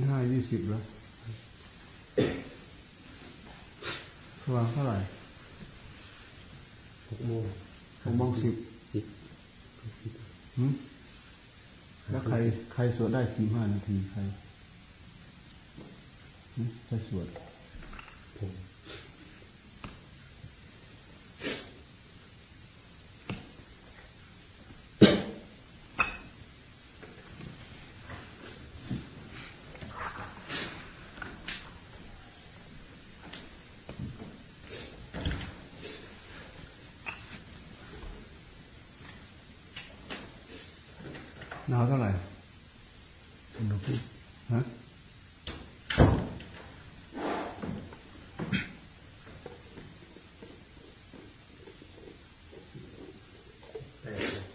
ที่ห้ายี่สิบแล้วสว่างเท่าไหร่หกโมงหกโมงสิบสิบสิบหืมแล้วใคร ใครสวดได้สี่ห้านาทีใครหืมใครสวดผม หนาวเท่าไหร่ อุณหภูมิ ฮะ แปด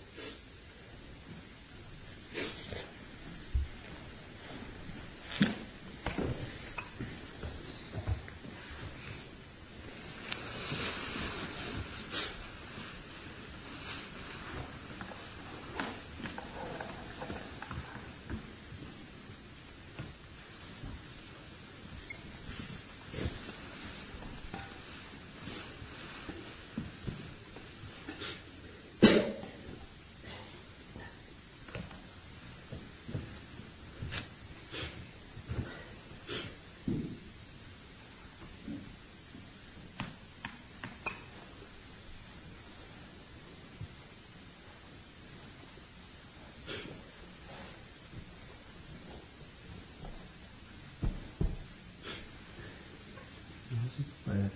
หนาวสิบแปด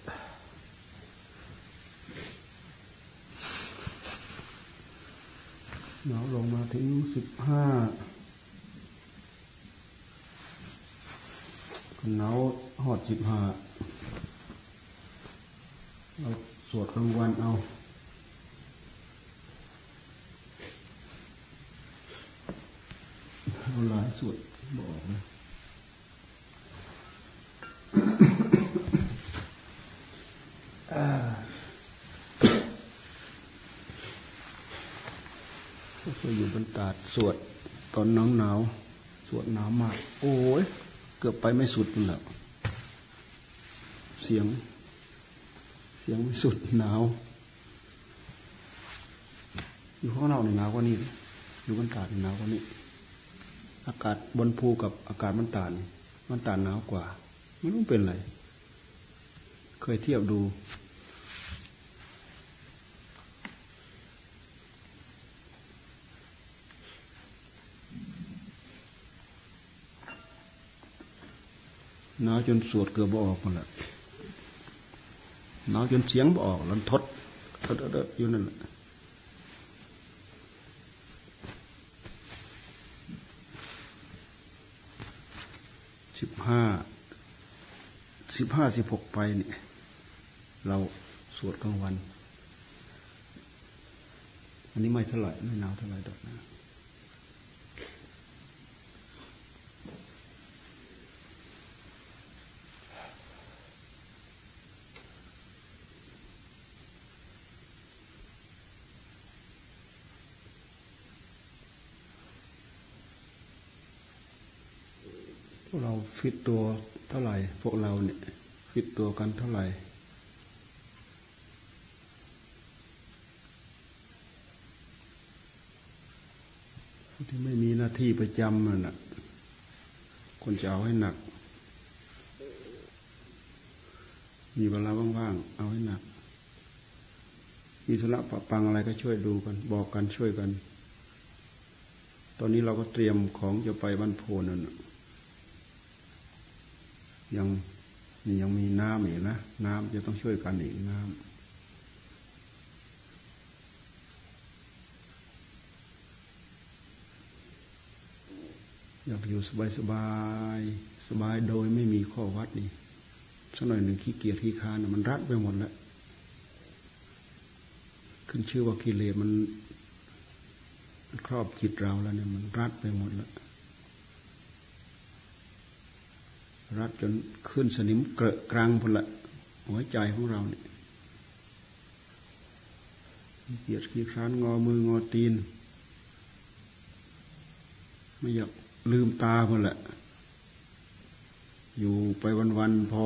หนาวลงมา ถึงสิบห้าหนาวหอดสิบห้าเราสวดกลางวันเอาเอาหลายสวดบอกนะ เคยอยู่บนตาดสวดตอนหนาวหนาวสวดหนาวมาก โอ้ยเกือบไปไม่สุดนั่นแหละเสียง เสียงไม่สุดหนาว อยู่ข้างนอกนี่หนาวกว่านี้อยู่บนตาดหนาวกว่านี้ อากาศบนภูกับอากาศมันตาดมันตาดหนาวกว่าไม่รู้เป็นไร เคยเทียบดู นาวจนสวดเกือบออกมันแหละหนาวจนเสียงบออกแล้วทดทดอยู่นั่นแหละสิบห้าสิบห้าสิบหกไปเนี่ย เราสวดกลางวัน อันนี้ไม่เท่าไหร่ไม่หนาวเท่าไหร่ดอกนะพวกเรา ฟิตตัวเท่าไหร่ พวกเราเนี่ย ฟิตตัวกันเท่าไหร่ ที่ไม่มีหน้าที่ประจำนั่นน่ะ คนจะเอาให้หนัก มีเวลาว่างๆ เอาให้หนัก มีธุระปะปังอะไรก็ช่วยดูกัน บอกกันช่วยกัน ตอนนี้เราก็เตรียมของจะไปบ้านโพนั่นน่ะ ยังนี่ยังมีน้ำอีกนะ น้ำจะต้องช่วยกันอีกน้ำอยากอยู่สบายสบายสบายโดยไม่มีข้อวัดนี่สักหน่อยหนึ่งขี้เกียจขี้คานมันรัดไปหมดแล้วขึ้นชื่อว่ากิเลสมันครอบจิตเราแล้วเนี่ยมันรัดไปหมดแล้ว รัดจนขึ้นสนิมเกลอะกลางพนละหัวใจของเราเนี่ยเกียดขี้คร้านงอมืองอตีน ไม่อยากลืมตาพนละอยู่ไปวันๆพอ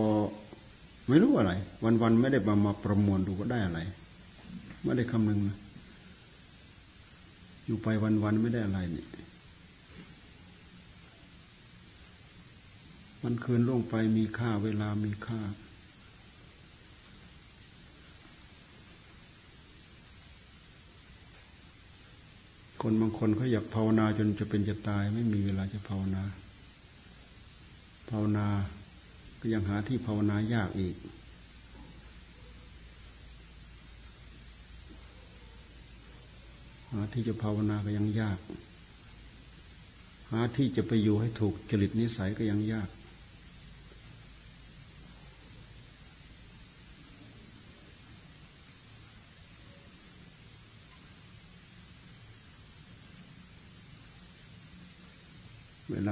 ไม่รู้อะไร วันๆไม่ได้มามาประมวลดูว่าได้อะไร ไม่ได้คำนึงนะอยู่ไปวันๆไม่ได้อะไรเนี่ย มันคืนล่วงไปมีค่าเวลามีค่า คนบางคนเขาอยากภาวนาจนจะเป็นจะตาย ไม่มีเวลาจะภาวนา ภาวนาก็ยังหาที่ภาวนายากอีกหาที่จะภาวนาก็ยังยาก หาที่จะไปอยู่ให้ถูกจริตนิสัยก็ยังยาก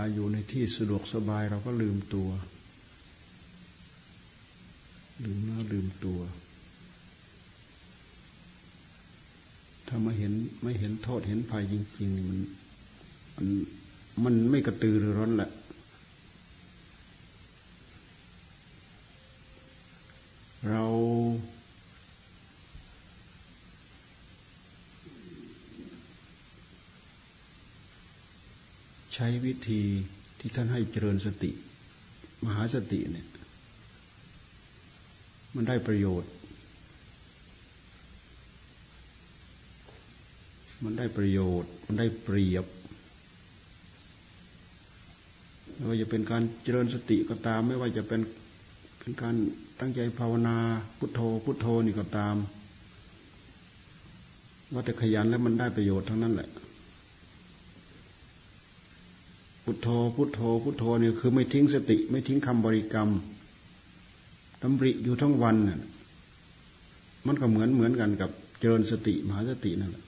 าอยู่ในที่สะดวกสบายเราก็ลืมตัว ลืมหน้าลืมตัว ถ้ามาเห็นไม่เห็นโทษเห็นภัยจริง ๆ มันมันมันไม่กระตือรือร้นแหละ เราใช้ วิธีที่ท่านให้เจริญสติ มหาสติเนี่ย มันได้ประโยชน์ มันได้ประโยชน์ มันได้เปรียบไม่ว่าจะเป็นการเจริญสติก็ตาม ไม่ว่าจะเป็นเป็นการตั้งใจภาวนาพุทโธ พุทโธนี่ก็ตาม ว่าแต่ขยันแล้วมันได้ประโยชน์ทั้งนั้นแหละ พุทโธ พุทโธ พุทโธเนี่ยคือไม่ทิ้งสติ ไม่ทิ้งคำบริกรรมตำริอยู่ทั้งวันน่ะมันก็เหมือนเหมือนกันกับเจริญสติมหาสตินั่นแหละ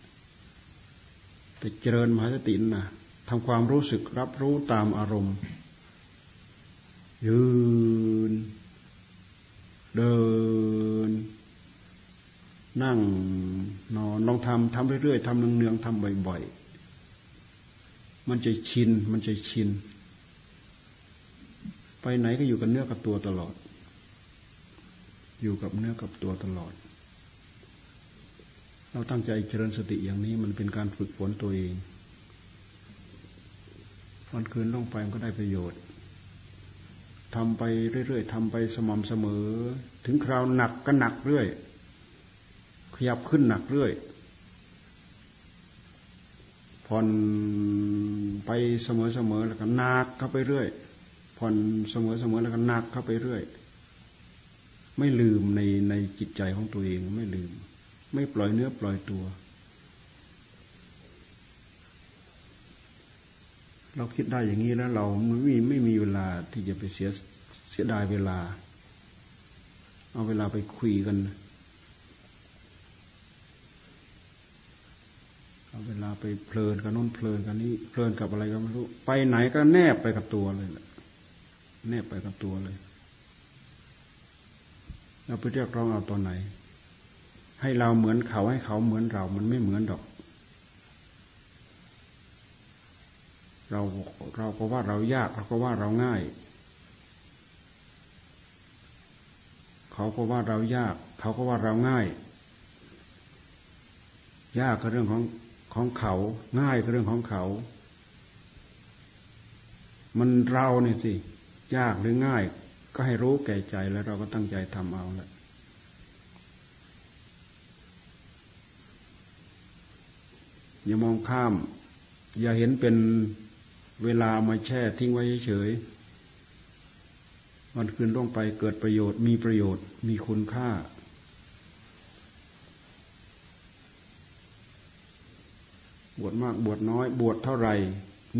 แต่เจริญมหาสตินะทำความรู้สึกรับรู้ตามอารมณ์ ยืน เดิน นั่งนอนลองทำทำเรื่อยๆทำเนืองๆทำบ่อยๆ มันจะชิน มันจะชิน ไปไหนก็อยู่กับเนื้อกับตัวตลอด อยู่กับเนื้อกับตัวตลอด เราตั้งใจเจริญสติอย่างนี้มันเป็นการฝึกฝนตัวเองวันคืนล่องไปมันก็ได้ประโยชน์ทำไปเรื่อยๆทำไปสม่ำเสมอ ถึงคราวหนักก็หนักเรื่อย ขยับขึ้นหนักเรื่อย ผ่อนไปเสมอเสมอแล้วก็นักเข้าไปเรื่อย ผ่อนเสมอเสมอแล้วก็นักเข้าไปเรื่อย ไม่ลืมในในจิตใจของตัวเองไม่ลืม ไม่ปล่อยเนื้อปล่อยตัว เราคิดได้อย่างนี้แล้ว เราไม่มีไม่มีเวลาที่จะไปเสียเสียดายเวลา เอาเวลาไปคุยกันเอ เวลาไปเพลินกันน้นเพลินกันนี้ เพลินกับอะไรก็ไม่รู้ ไปไหนก็แนบไปกับตัวเลยแนบไปกับตัวเลยเราไปเรียกร้องเอาตัวไหน ให้เราเหมือนเขาให้เขาเหมือนเรา มันไม่เหมือนดอก เราเราก็ว่าเรายากเราก็ว่าเราง่าย เขาก็ว่าเรายาก เขาก็ว่าเราง่าย ยากก็เรื่องของ ของเขา ง่ายก็เรื่องของเขา มันเราเนี่ยสิ ยากหรือง่าย ก็ให้รู้แก่ใจแล้วเราก็ตั้งใจทำเอาแหละอย่ามองข้าม อย่าเห็นเป็นเวลามาแช่ทิ้งไว้เฉยวันคืนล่วงไปเกิดประโยชน์ มีประโยชน์ มีคุณค่า บวชมากบวชน้อย บวชเท่าไหร่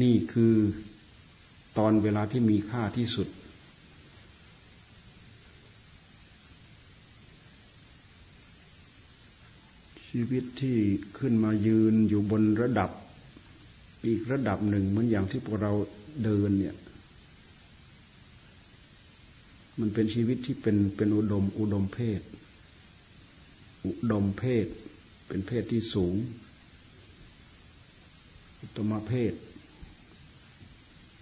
นี่คือตอนเวลาที่มีค่าที่สุด ชีวิตที่ขึ้นมายืนอยู่บนระดับ อีกระดับหนึ่งเหมือนอย่างที่พวกเราเดินเนี่ย มันเป็นชีวิตที่เป็นเป็นอุดม อุดมเพศ อุดมเพศ เป็นเพศที่สูง อุตมเพศ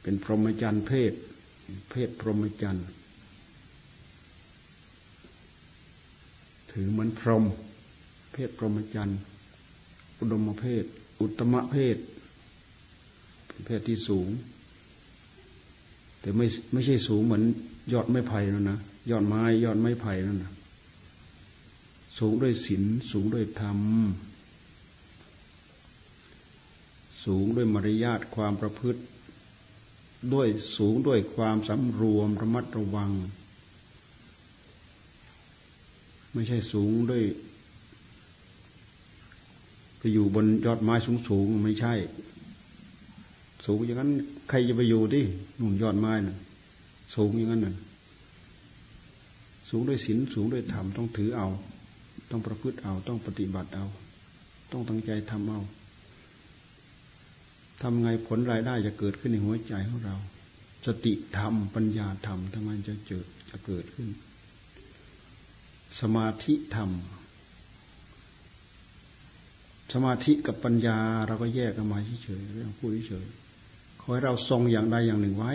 เป็นพรหมจรรย์เพศ เพศพรหมจรรย์ถือเหมือนพรหมเพศพรหมจรรย์อุดมเพศ อุตมะเพศเป็นเพศที่สูง แต่ไม่ไม่ใช่สูงเหมือน ยอดไม้ไผ่นั่นนะยอดไม้ ยอดไม้ไผ่นั่นนะสูงด้วยศีลสูงด้วยธรรม สูงด้วยมารยาทความประพฤติ ด้วยสูงด้วยความสำรวมระมัดระวัง ไม่ใช่สูงด้วยไปอยู่บนยอดไม้สูงสูงไม่ใช่ สูงอย่างนั้น ใครจะไปอยู่ดิหนุนยอดไม้น่ะ สูงอย่างนั้นน่ะสูงด้วยศีลสูงด้วยธรรมต้องถือเอา ต้องประพฤติเอา ต้องปฏิบัติเอา ต้องตั้งใจทำเอา ทำไงผลรายได้จะเกิดขึ้นในหัวใจของเรา สติธรรม ปัญญาธรรมทำไมจะเกิดจะเกิดขึ้น สมาธิธรรม สมาธิกับปัญญาเราก็แยกกันมาเฉยๆเรื่องพูดเฉยขอให้เราทรงอย่างใดอย่างหนึ่งไว้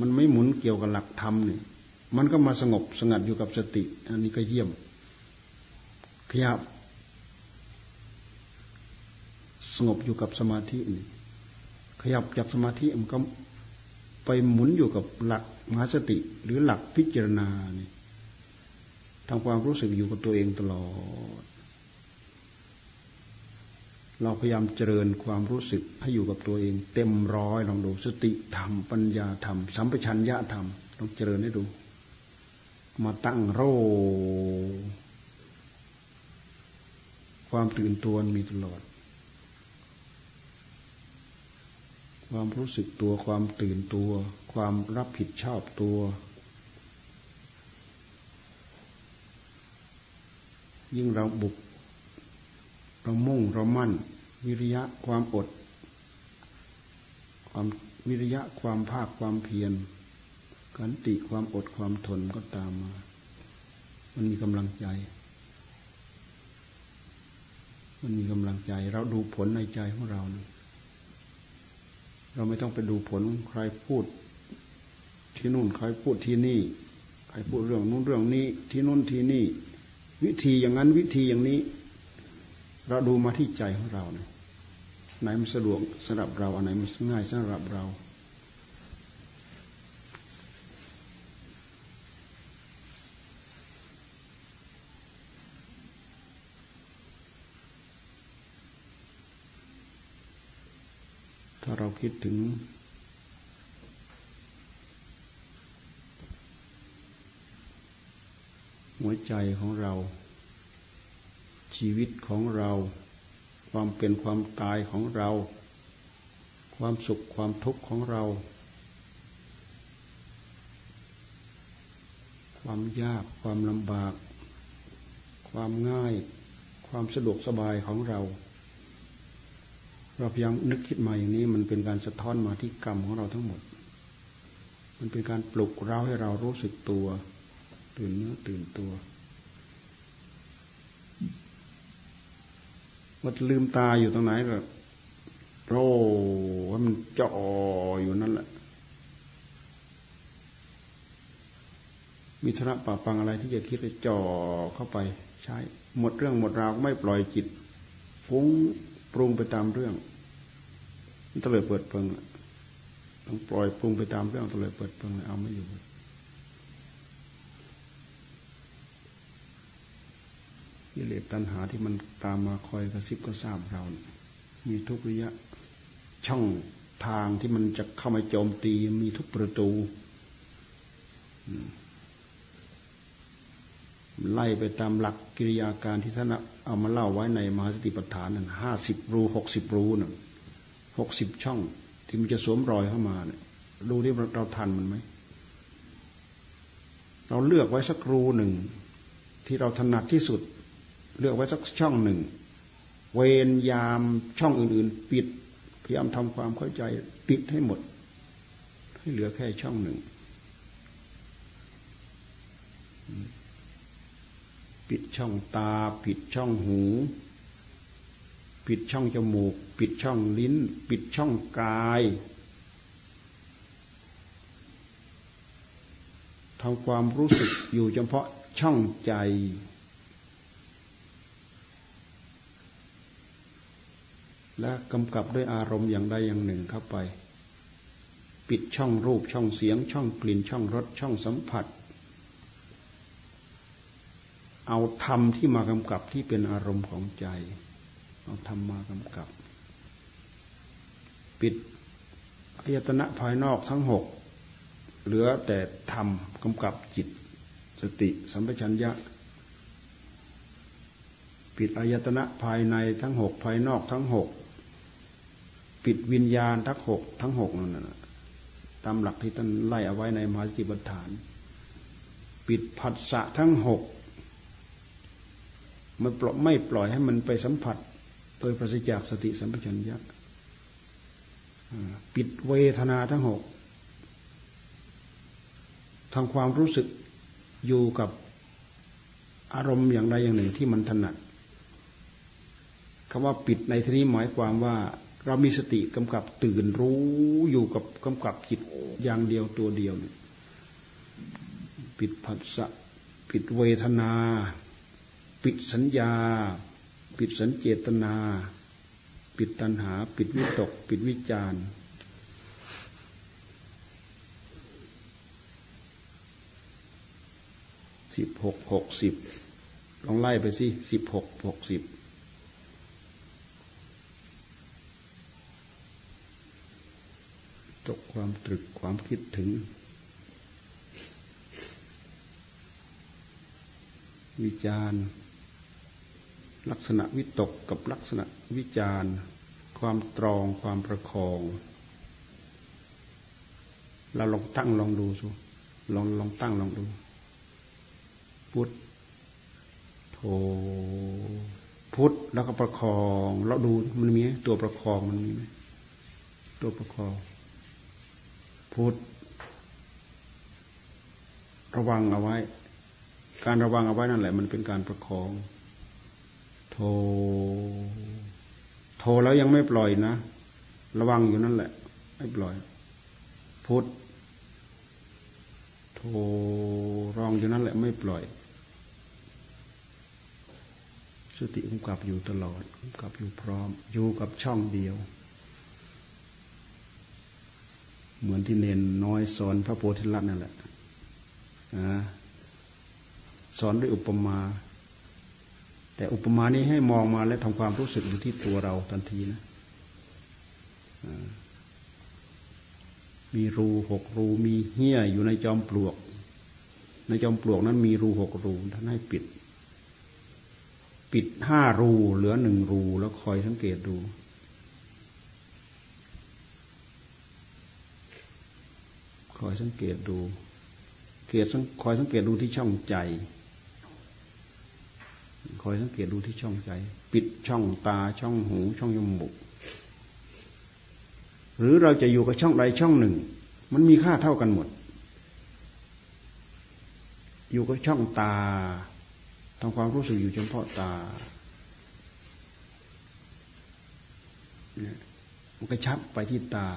มันไม่หมุนเกี่ยวกับหลักธรรมเนี่ยมันก็มาสงบสงัดอยู่กับสติ อันนี้ก็เยี่ยมขยับ สงบอยู่กับสมาธินี่ขยับจากสมาธิมันก็ไปหมุนอยู่กับหลักมหาสติ หรือหลักพิจารณานี่ทำความรู้สึกอยู่กับตัวเองตลอด เราพยายามเจริญความรู้สึกให้อยู่กับตัวเอง เต็มร้อยลองดูสติธรรมปัญญาธรรมสัมปชัญญะธรรมต้องเจริญให้ดู มาตั้งโรความตื่นตัวมีตลอด ความรู้สึกตัวความตื่นตัว ความรับผิดชอบตัว ยิ่งเราบุก เรามุ่งเรามั่น วิริยะความอด ความวิริยะความภาคความเพียรขันติความอดความทนก็ตามมา มันมีกำลังใจ มันมีกำลังใจ เราดูผลในใจของเรานะ เราไม่ต้องไปดูผลใครพูด ที่นู่นใครพูดที่นี่ ใครพูดเรื่องนู้นเรื่องนี้ ที่นู่นที่นี่ วิธีอย่างนั้นวิธีอย่างนี้ เราดูมาที่ใจของเราเนะไหนมันสะดวกสำหรับเราอันไหนมันง่ายสำหรับเราถ้าเรา คิดถึง หัวใจของเรา ชีวิตของเรา ความเป็นความตายของเรา ความสุขความทุกข์ของเราคความยากความลำบาก ความง่าย ความสะดวกสบายของเรา เราพยายามนึกคิดมาอย่างนี้ มันเป็นการสะท้อนมาที่กรรมของเราทั้งหมด มันเป็นการปลุกเราให้เรารู้สึกตัว ตื่นเนื้อตื่นตัวมันลืมตาอยู่ตรงไหนก็โร่ว่ามันจ่ออยู่นั่นแหละ มีธระป่าปังอะไรที่จะคิดจะจ่อเข้าไป ใช้ หมดเรื่องหมดราวไม่ปล่อยจิตฟุ้ง ปรุงไปตามเรื่องมันตเลยเปิดเพิงต้องปล่อยปรุงไปตามเรื่องตะเลยเปิดเพิงเอาไม่อยู่กิเลสตัณหาที่มันตามมาคอยกระซิบกระซาบเรา มีทุกระยะ ช่องทางที่มันจะเข้ามาโจมตีมีทุกประตู ไล่ไปตามหลักกิริยาการที่ท่านเอามาเล่าไว้ในมหาสติปัฏฐานนั่นห้าสิบรูหกสิบรูนั่นหกสิบช่อง ที่มันจะสวมรอยเข้ามาเนี่ยดูที่เราทันมันไหมเราเลือกไว้สักรูหนึ่ง ที่เราถนัดที่สุด เลือกไว้สักช่องหนึ่ง เวนยามช่องอื่น ๆ ปิดพยายามทำความเข้าใจปิดให้หมด ให้เหลือแค่ช่องหนึ่ง ปิดช่องตา ปิดช่องหู ปิดช่องจมูก ปิดช่องลิ้น ปิดช่องกายทำความรู้สึกอยู่เฉพาะช่องใจ และกำกับด้วยอารมณ์อย่างใดอย่างหนึ่งเข้าไป ปิดช่องรูปช่องเสียง ช่องกลิ่นช่องรสช่องสัมผัส เอาธรรมที่มากำกับที่เป็นอารมณ์ของใจ เอาธรรมมากำกับ ปิดอายตนะภายนอกทั้งหกเหลือแต่ธรรมกำกับจิต สติสัมปชัญญะ ปิดอายตนะภายในทั้งหกภายนอกทั้งหกปิดวิญญาณทั้งหกทั้งหกนั่นนะตามหลักที่ท่านไล่เอาไว้ในมหาสติปัฏฐาน ปิดผัสสะทั้งหก มันปล่อยไม่ปล่อยให้มันไปสัมผัส โดยประสิจากสติสัมปชัญญะปิดเวทนาทั้งหกทำความรู้สึกอยู่กับอารมณ์อย่างใดอย่างหนึ่งที่มันถนัดคำว่าปิดในที่นี้หมายความว่าเรามีสติกำกับตื่นรู้อยู่กับกำกับจิตอย่างเดียวตัวเดียวปิดผัสสะปิดเวทนา ปิดสัญญา ปิดสัญเจตนา ปิดตัณหา ปิดวิตก ปิดวิจารสิบหกหกสิบลองไล่ไปสิสิบหกหกสิบตกความตรึกความคิดถึง วิจาร ลักษณะวิตกกับลักษณะวิจารความตรองความประคอง เราลองตั้งลองดูสิลองลองตั้งลองดู พุทธโธพุทธแล้วก็ประคอง เราดูมันมีตัวประคองมันมีไหมตัวประคอง พุทระวังเอาไว้ การระวังเอาไว้นั่นแหละ มันเป็นการประคอง โทโทแล้วยังไม่ปล่อยนะ ระวังอยู่นั่นแหละ ไม่ปล่อย พุทธโทรองอยู่นั่นแหละ ไม่ปล่อย สติกำกับอยู่ตลอดกำกับอยู่พร้อม อยู่กับช่องเดียว เหมือนที่เนนน้อยสอนพระโพธิลัตนั่นแหละสอนด้วยอุปมา แต่อุปมานี้ให้มองมาและทำความรู้สึกอยู่ที่ตัวเราทันทีนะมีรูหกรูมีเหี้ยอยู่ในจอมปลวก ในจอมปลวกนั้นมีรูหกรูท่านให้ปิด ปิดห้ารูเหลือหนึ่งรูแล้วคอยสังเกตดูคอยสังเกตดูเกตคอยสังเกตดูที่ช่องใจ คอยสังเกตดูที่ช่องใจ ปิดช่องตาช่องหูช่องจมูกหรือเราจะอยู่กับช่องใดช่องหนึ่ง มันมีค่าเท่ากันหมด อยู่กับช่องตาทำความรู้สึกอยู่เฉพาะตามันก็ชัดไปที่ตา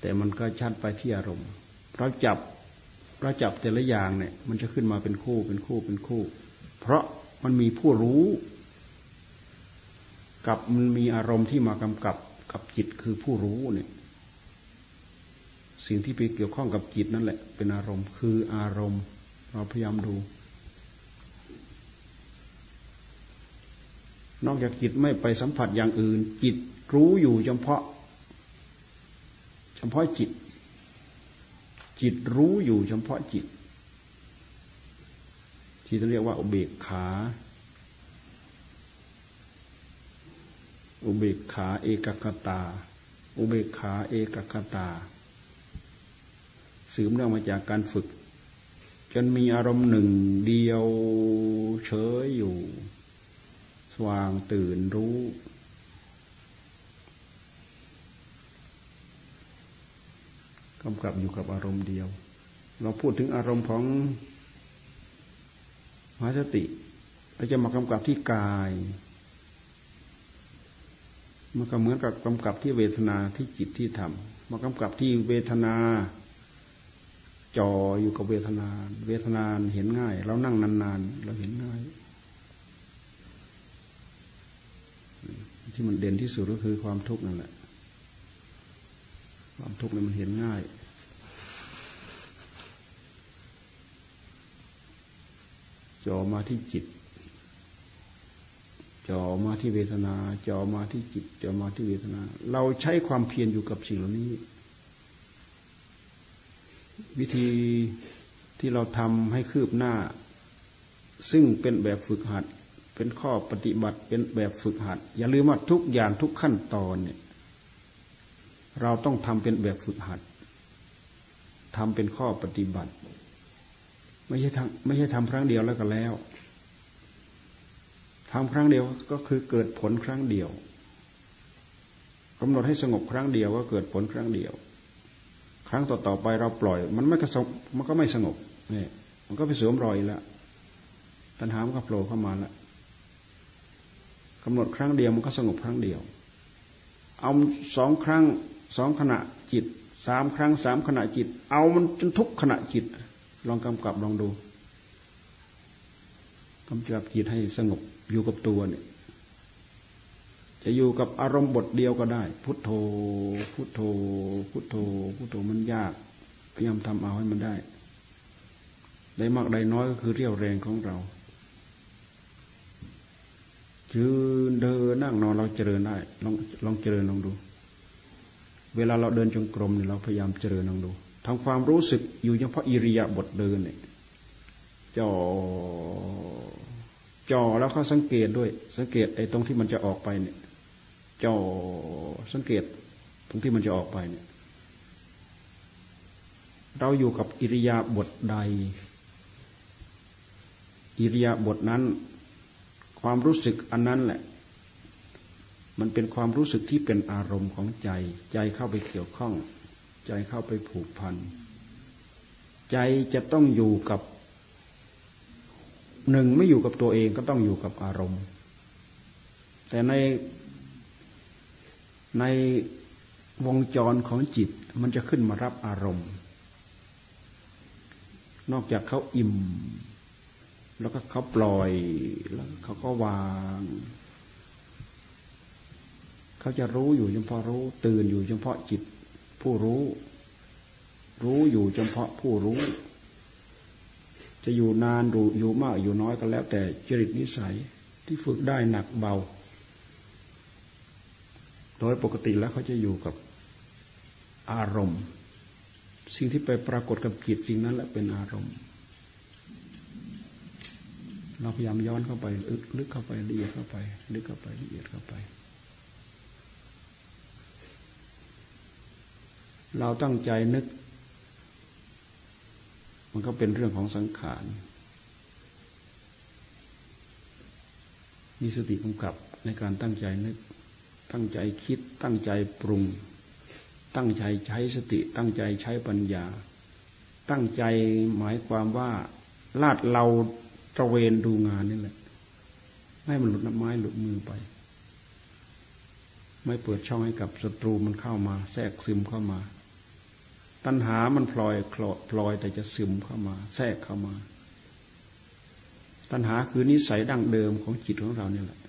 แต่มันก็ชัดไปที่อารมณ์เราจับ เราจับแต่ละอย่างเนี่ย มันจะขึ้นมาเป็นคู่เป็นคู่เป็นคู่ เพราะมันมีผู้รู้ กับมันมีอารมณ์ที่มากำกับกับจิตคือผู้รู้เนี่ย สิ่งที่ไปเกี่ยวข้องกับจิตนั่นแหละ เป็นอารมณ์คืออารมณ์ เราพยายามดู นอกจากจิตไม่ไปสัมผัสอย่างอื่น จิตรู้อยู่เฉพาะ เฉพาะจิต จิตรู้อยู่เฉพาะจิต ที่เรียกว่าอุเบกขา อุเบกขาเอกคตา อุเบกขาเอกคตา สืบเนื่องมาจากการฝึก จนมีอารมณ์หนึ่งเดียวเฉยอยู่ สว่างตื่นรู้ กำกับอยู่กับอารมณ์เดียว เราพูดถึงอารมณ์ของมหาสติเราจะมากำกับที่กาย มันก็เหมือนกับกำกับที่เวทนาที่จิตที่ธรรมมากำกับที่เวทนาจ่ออยู่กับเวทนา เวทนาเห็นง่าย เรานั่งนานๆเราเห็นง่าย ที่มันเด่นที่สุดก็คือความทุกข์นั่นแหละ ความทุกข์นี่มันเห็นง่ายจอมาที่จิต จ่อมาที่เวทนา จ่อมาที่จิต จ่อมาที่เวทนา เราใช้ความเพียรอยู่กับสิ่งเหล่านี้ วิธีที่เราทำให้คืบหน้า ซึ่งเป็นแบบฝึกหัด เป็นข้อปฏิบัติเป็นแบบฝึกหัด อย่าลืมว่าทุกอย่างทุกขั้นตอนเนี่ย เราต้องทำเป็นแบบฝึกหัดทำเป็นข้อปฏิบัติ ไม่ใช่ทำไม่ใช่ทำครั้งเดียวแล้วก็แล้วทำครั้งเดียวก็คือเกิดผลครั้งเดียวกำหนดให้สงบครั้งเดียวก็เกิดผลครั้งเดียว ครั้งต่อๆไปเราปล่อย มันไม่กระสบมันก็ไม่สงบเนี่ยมันก็ไปสวมรอยล้วตัณหามันก็โผล่เข้ามาล้วกำหนดครั้งเดียวมันก็สงบครั้งเดียว เอาสองครั้ง สองขณะจิตสามครั้งสามขณะจิต เอามันจนทุกขณะจิต ลองกำกับลองดูกำกับจิตให้สงบอยู่กับตัวเนี่ย จะอยู่กับอารมณ์บทเดียวก็ได้ พุทโธ พุทโธ พุทโธ พุทโธมันยาก พยายามทำเอาให้มันได้ ได้มากได้น้อยก็คือเรี่ยวแรงของเรายืนเดินนั่งนอนเราเจริญได้ ลองลองเจริญลองดู เวลาเราเดินจงกรมเนี่ยเราพยายามเจริญลองดูทำความรู้สึกอยู่เฉพาะอิริยาบถเดินเนี่ยจ่อจ่อแล้วเขาสังเกตด้วย สังเกตไอ้ตรงที่มันจะออกไปเนี่ยจ่อสังเกตตรงที่มันจะออกไปเนี่ย เราอยู่กับอิริยาบถใด อิริยาบถนั้น ความรู้สึกอันนั้นแหละ มันเป็นความรู้สึกที่เป็นอารมณ์ของใจ ใจเข้าไปเกี่ยวข้อง ใจเข้าไปผูกพัน ใจจะต้องอยู่กับหนึ่งไม่อยู่กับตัวเองก็ต้องอยู่กับอารมณ์ แต่ในในวงจรของจิตมันจะขึ้นมารับอารมณ์ นอกจากเขาอิ่ม แล้วก็เขาปล่อยแล้วเขาก็วาง เขาจะรู้อยู่เฉพาะรู้ ตื่นอยู่เฉพาะจิต ผู้รู้ รู้อยู่เฉพาะผู้รู้ จะอยู่นานดูอยู่มากอยู่น้อยก็แล้ว แต่จริตนิสัยที่ฝึกได้หนักเบา โดยปกติแล้วเขาจะอยู่กับอารมณ์ สิ่งที่ไปปรากฏกับจิตสิ่งนั้นแหละเป็นอารมณ์เราพยายามย้อนเข้าไปลึกเข้าไปละเอียดเข้าไป ลึกเข้าไปละเอียดเข้าไป เราตั้งใจนึก มันก็เป็นเรื่องของสังขาร มีสติกำกับในการตั้งใจนึก ตั้งใจคิด ตั้งใจปรุง ตั้งใจใช้สติ ตั้งใจใช้ปัญญา ตั้งใจหมายความว่าลาดเราตระเวนดูงานนี่แหละให้มันหลุดน้ำไม้หลุดมือไป ไม่เปิดช่องให้กับศัตรูมันเข้ามา แทรกซึมเข้ามา ตัณหามันพลอยพลอยแต่จะซึมเข้ามา แทรกเข้ามา ตัณหาคือนิสัยดั้งเดิมของจิตของเราเนี่ยแหละ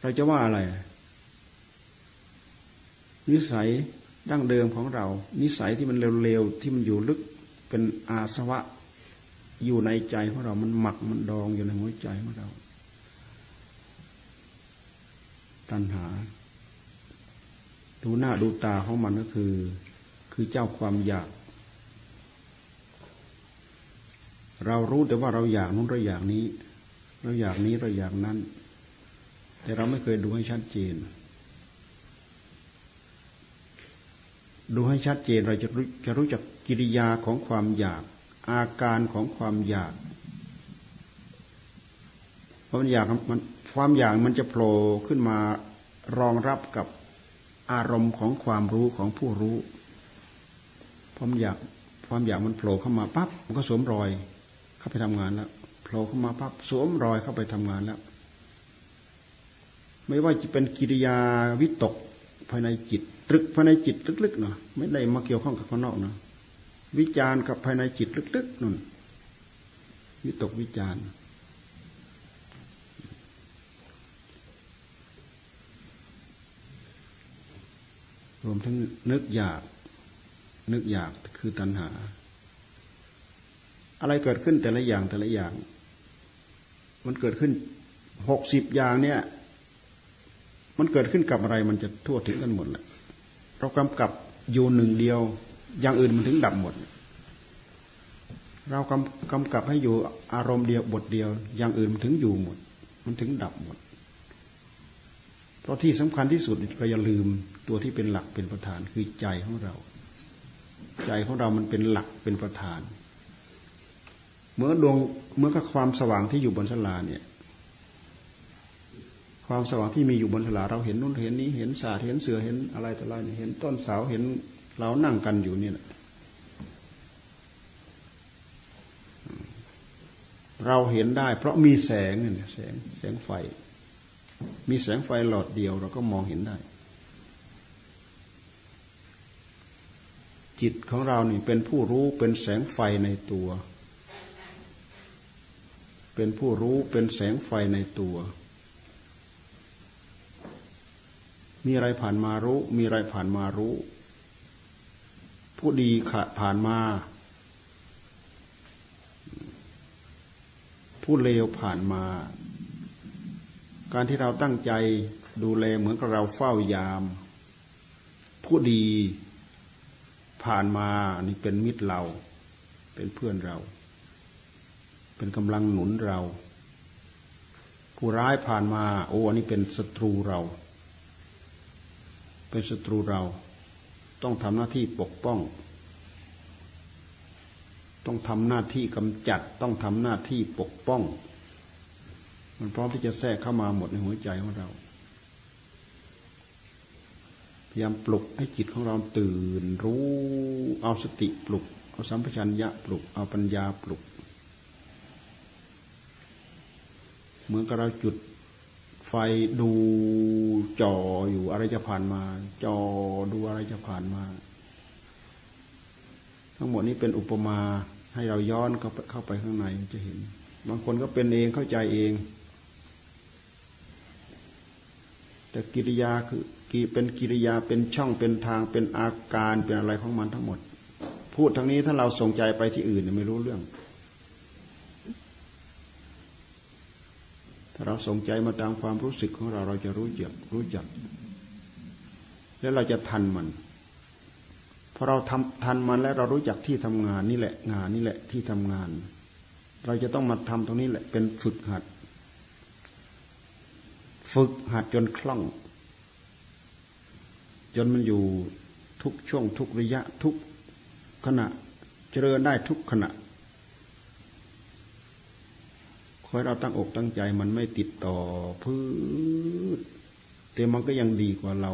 เราจะว่าอะไร นิสัยดั้งเดิมของเรา นิสัยที่มันเร็วๆที่มันอยู่ลึกเป็นอาสวะอยู่ในใจของเรา มันหมักมันดองอยู่ในหัวใจของเรา ตัณหา ดูหน้าดูตาของมันก็คือ คือเจ้าความอยาก เรารู้แต่ว่าเราอยากนู้นเราอยากนี้ เราอยากนี้เราอยากนั้น แต่เราไม่เคยดูให้ชัดเจน ดูให้ชัดเจนเราจะรู้จะรู้จักกิริยาของความอยาก อาการของความอยากควาะมันอยากมันความอยากมันจะโผล่ขึ้นมารองรับกับอารมณ์ของความรู้ของผู้รู้ ความอยากความอยากมันโผล่เข้ามาปั๊บมันก็สวมรอยเข้าไปทำงานแล้วโผล่เข้ามาปั๊บสวมรอยเข้าไปทำงานแล้ว ไม่ว่าจะเป็นกิริยาวิตกภายในจิต ตรึกภายในจิตลึกๆเนาะไม่ได้มาเกี่ยวข้องกับข้างนอกเนาะวิจารณ์กับภายในจิตลึกๆนั่นวิตกวิจารณ์รวมทั้งนึกอยาก นึกอยากคือตัณหา อะไรเกิดขึ้นแต่ละอย่างแต่ละอย่าง มันเกิดขึ้นหกสิบอย่างเนี่ย มันเกิดขึ้นกับอะไรมันจะทั่วถึงกันหมดแหละเรากำกับอยู่หนึ่งเดียว อย่างอื่นมันถึงดับหมด เรากำกำกับให้อยู่อารมณ์เดียวบทเดียว อย่างอื่นมันถึงอยู่หมด มันถึงดับหมด เพราะที่สำคัญที่สุดเราอย่าลืมตัวที่เป็นหลักเป็นประธานคือใจของเรา ใจของเรามันเป็นหลักเป็นประธาน เมื่อดวงเมื่อกับความสว่างที่อยู่บนสลาเนี่ย ความสว่างที่มีอยู่บนสลาเราเห็นนู่นเห็นนี้เห็นสาเห็นเสือเห็นอะไรต่ออะไรเห็นต้นเสาเห็นเรานั่งกันอยู่เนี่แหละเราเห็นได้ เพราะมีแสงเนี่ยแสงแสงไฟ มีแสงไฟหลอดเดียวเราก็มองเห็นได้ จิตของเรานี่เป็นผู้รู้เป็นแสงไฟในตัว เป็นผู้รู้เป็นแสงไฟในตัว มีอะไรผ่านมารู้ มีอะไรผ่านมารู้ ผู้ดีผ่านมา ผู้เลวผ่านมา การที่เราตั้งใจดูแลเหมือนกับเราเฝ้ายาม ผู้ดี ผ่านมาอันี่เป็นมิตรเรา เป็นเพื่อนเรา เป็นกำลังหนุนเรา ผู้ร้ายผ่านมา โอ้อันนี้เป็นศัตรูเรา เป็นศัตรูเรา ต้องทำหน้าที่ปกป้อง ต้องทำหน้าที่กำจัด ต้องทำหน้าที่ปกป้อง มันพร้อมที่จะแทรกเข้ามาหมดในหัวใจของเรา ยายามปลุกให้จิตของเราตื่น รู้เอาสติปลุก เอาสัมปชัญญะปลุก เอาปัญญาปลุก เหมือนกับเราจุดไฟดูจ่ออยู่อะไรจะผ่านมาจอดูอะไรจะผ่านมา ทั้งหมดนี้เป็นอุปมาให้เราย้อนเข้าเข้าไปข้างในจะเห็น บางคนก็เป็นเองเข้าใจเอง แต่กิริยาคือ กีเป็นกิริยาเป็นช่องเป็นทางเป็นอาการเป็นอะไรของมันทั้งหมด พูดทั้งนี้ถ้าเราส่งใจไปที่อื่นไม่รู้เรื่อง ถ้าเราส่งใจมาตามความรู้สึกของเราเราจะรู้จักรู้จัก แล้วเราจะทันมันพอเราทำทันมันแล้วเรารู้จักที่ทำงานนี่แหละ งานนี่แหละที่ทำงาน เราจะต้องมาทำตรงนี้แหละ เป็นฝึกหัด ฝึกหัดจนคล่อง จนมันอยู่ทุกช่วงทุกระยะทุกขณะ เจริญได้ทุกขณะคอยเราตั้งอกตั้งใจมันไม่ติดต่อพืชแต่มันก็ยังดีกว่าเรา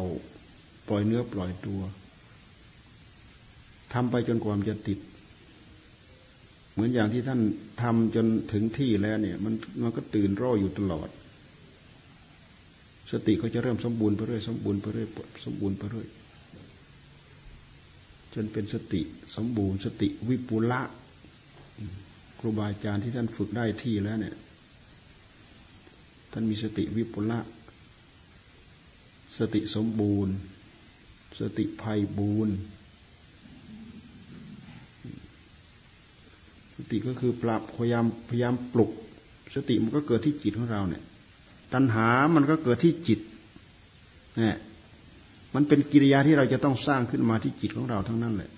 ปล่อยเนื้อปล่อยตัวทำไปจนกว่ามจะติด เหมือนอย่างที่ท่านทำจนถึงที่แล้วเนี่ย มันมันก็ตื่นร่ออยู่ตลอด สติก็จะเริ่มสมบูรณ์ไปเรื่อยสมบูรณ์ไปเรื่อยสมบูรณ์ไปเรื่อยจนเป็นสติสมบูรณ์ สติวิปุละครูบาอาจารย์ที่ท่านฝึกได้ที่แล้ว เนี่ย ท่านมีสติวิปุละ สติสมบูรณ์ สติภัยบูรณ์สติก็คือปรับพยายามพยายามปลุก สติมันก็เกิดที่จิตของเราเนี่ย ตัณหามันก็เกิดที่จิตเนี่ยมันเป็นกิริยาที่เราจะต้องสร้างขึ้นมาที่จิตของเราทั้งนั้นแหละ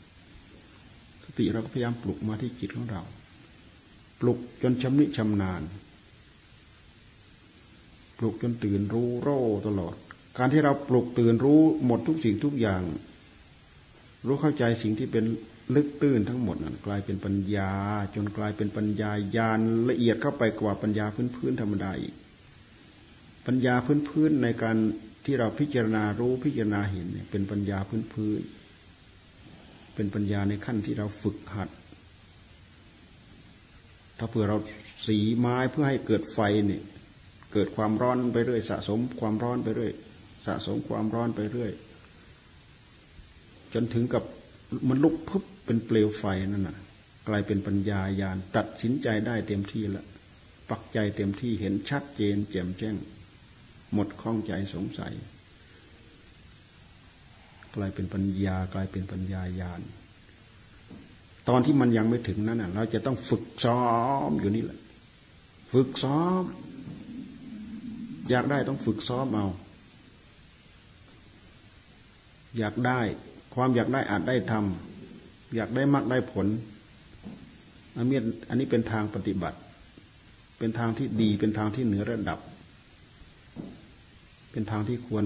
สติเราก็พยายามปลุกมาที่จิตของเรา ปลุกจนชำนิชำนาญ ปลุกจนตื่นรู้โร่ตลอด การที่เราปลุกตื่นรู้หมดทุกสิ่งทุกอย่าง รู้เข้าใจสิ่งที่เป็นลึกตื้นทั้งหมดนั้นกลายเป็นปัญญา จนกลายเป็นปัญญาญาณละเอียดเข้าไปกว่าปัญญาพื้นพื้นธรรมดาอีก ปัญญาพื้นพื้นในการที่เราพิจารณารู้พิจารณาเห็นเนี่ยเป็นปัญญาพื้นพื้นเป็นปัญญาในขั้นที่เราฝึกหัด ถ้าเผื่อเราสีไม้เพื่อให้เกิดไฟเนี่ย เกิดความร้อนไปเรื่อย สะสมความร้อนไปเรื่อย สะสมความร้อนไปเรื่อย จนถึงกับมันลุกพึบเป็นเปลวไฟนั่นน่ะ กลายเป็นปัญญาญาณตัดสินใจได้เต็มที่ล้วปักใจเต็มที่เห็นชัดเจนแจ่มแจ้ง หมดข้องใจสงสัย กลายเป็นปัญญากลายเป็นปัญญาญาณตอนที่มันยังไม่ถึงนั้นเราจะต้องฝึกซ้อมอยู่นี่แหละ ฝึกซ้อม อยากได้ต้องฝึกซ้อมเอา อยากได้ ความอยากได้อาจได้ทำอยากได้มากได้ผลอันนี้อันนี้เป็นทางปฏิบัติ เป็นทางที่ดีเป็นทางที่เหนือระดับ เป็นทางที่ควร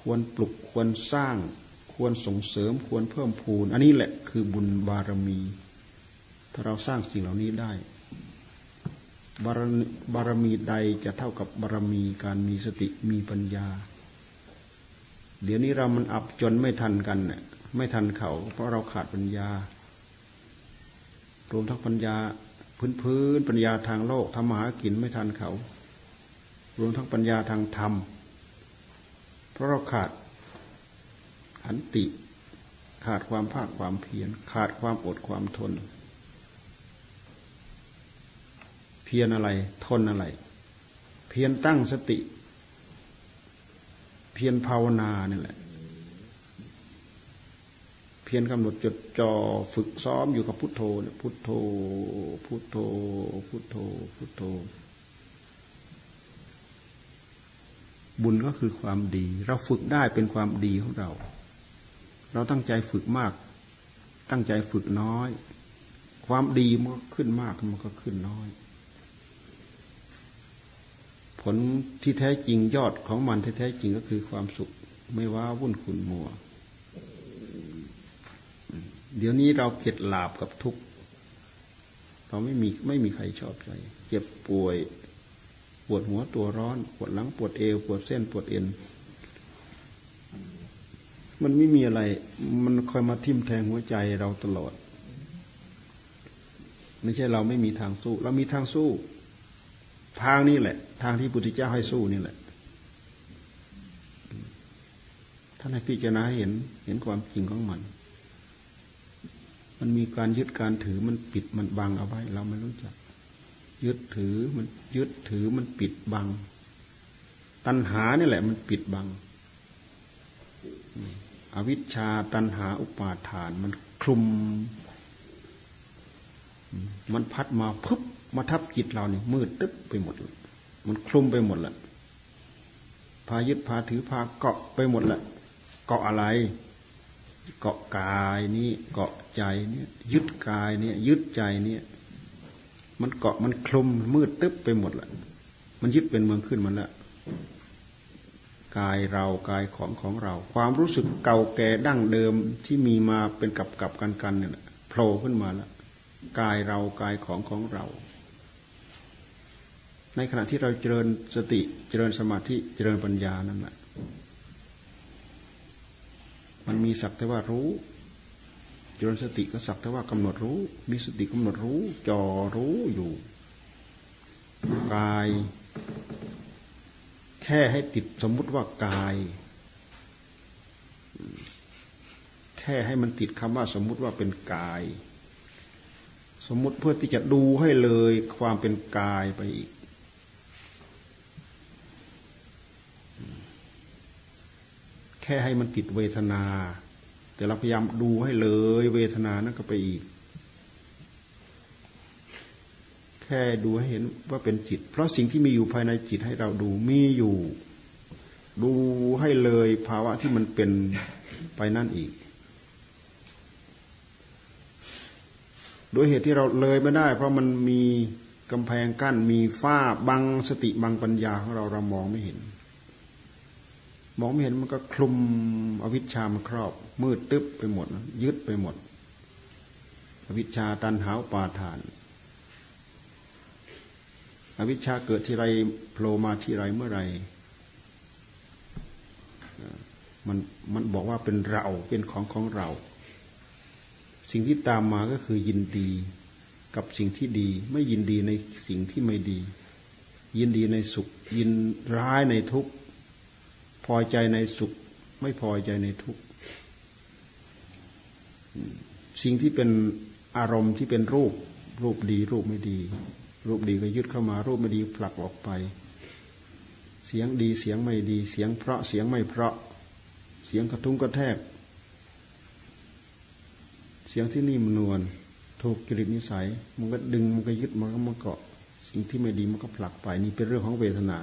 ควรปลุกควรสร้าง ควรส่งเสริมควรเพิ่มพูน อันนี้แหละคือบุญบารมี ถ้าเราสร้างสิ่งเหล่านี้ได้ บารบารมีใดจะเท่ากับบารมีการมีสติมีปัญญา เดี๋ยวนี้เรามันอับจนไม่ทันกันเนี่ยไม่ทันเขา เพราะเราขาดปัญญารวมทั้งปัญญาพื้นพื้นปัญญาทางโลกทำมาหากินไม่ทันเขา รวมทั้งปัญญาทางธรรม เพราะเราขาดขันติ ขาดความภาคความเพียร ขาดความอดความทน เพียรอะไร ทนอะไร เพียรตั้งสติ เพียรภาวนานี่แหละ เพียรกำหนดจดจ่อฝึกซ้อมอยู่กับพุทโธพุทโธ พุทโธ พุทโธ พุทโธ บุญก็คือความดี เราฝึกได้เป็นความดีของเรา เราตั้งใจฝึกมาก ตั้งใจฝึกน้อย ความดีมันก็ขึ้นมากมันก็ขึ้นน้อย ผลที่แท้จริงยอดของมันที่แท้จริงก็คือความสุข ไม่ว่าวุ่นขุนมัว เดี๋ยวนี้เราเข็ดหลาบกับทุกข์เราไม่มีไม่มีใครชอบใจ เจ็บป่วย ปวดหัวตัวร้อน ปวดหลังปวดเอว ปวดเส้นปวดเอ็น มันไม่มีอะไร มันคอยมาทิ่มแทงหัวใจเราตลอด ไม่ใช่เราไม่มีทางสู้ เรามีทางสู้ ทางนี้แหละ ทางที่พุทธเจ้าให้สู้นี่แหละท่านให้พิจารณาเห็น เห็นความจริงของมัน มันมีการยึดการถือมันปิดมันบังเอาไว้ เราไม่รู้จัก ยึดถือมันยึดถือมันปิดบัง ตัณหานี่แหละ มันปิดบัง อวิชชาตัณหาอุปาทาน มันคลุม มันพัดมาพึบมาทับจิตเราเนี่ยมืดตึ๊บไปหมด มันคลุมไปหมดละพายึดพาถือพาเกาะไปหมดละเกาะอะไร เกาะกายนี้เกาะใจเนี่ย ยึดกายเนี่ย ยึดใจเนี่ย มันเกาะมันคลุมมืดตึ๊บไปหมดแหละมันยึดเป็นเมืองขึ้นมันล้วกายเรากายของของเรา ความรู้สึกเก่าแก่ดั้งเดิมที่มีมาเป็นกับกับกันกันเนี่ยโผล่ขึ้นมาแล้วกายเรากายของของเรา ในขณะที่เราเจริญสติเจริญสมาธิเจริญปัญญานั่นแหละมันมีสักแต่ว่ารู้ จริญสติก็สักแต่ว่ากำหนดรู้ มีสติกำหนดรู้จอรู้อยู่กาย แค่ให้ติดสมมุติว่ากาย แค่ให้มันติดคำว่าสมมุติว่าเป็นกาย สมมุติเพื่อที่จะดูให้เลยความเป็นกายไปอีกแค่ให้มันติดเวทนา แต่เราพยายามดูให้เลย เวทนานั่นก็ไปอีก แค่ดูให้เห็นว่าเป็นจิต เพราะสิ่งที่มีอยู่ภายในจิตให้เราดูมีอยู่ ดูให้เลยภาวะที่มันเป็นไปนั่นอีกโดยเหตุที่เราเลยไม่ได้ เพราะมันมีกำแพงกั้นมีฝ้าบังสติบังปัญญาของเราเรามองไม่เห็น มองไม่เห็นมันก็คลุมอวิชชามันครอบ มืดตึ๊บไปหมด ยึดไปหมด อวิชชาตันหาวปาทาน อวิชชาเกิดที่ไรโผล่มาที่ไรเมื่อไรมันมันบอกว่าเป็นเราเป็นของของเรา สิ่งที่ตามมาก็คือยินดีกับสิ่งที่ดี ไม่ยินดีในสิ่งที่ไม่ดี ยินดีในสุข ยินร้ายในทุกข์ พอใจในสุข ไม่พอใจในทุกข์สิ่งที่เป็นอารมณ์ที่เป็นรูป รูปดีรูปไม่ดี รูปดีก็ยึดเข้ามา รูปไม่ดีผลักออกไป เสียงดีเสียงไม่ดี เสียงเพราะเสียงไม่เพราะ เสียงกระทุ้งกระแทก เสียงที่นิ่มนวลถูกจริตนิสัย มันก็ดึงมันก็ยึดมันก็มาเกาะ สิ่งที่ไม่ดีมันก็ผลักไป นี่เป็นเรื่องของเวทนา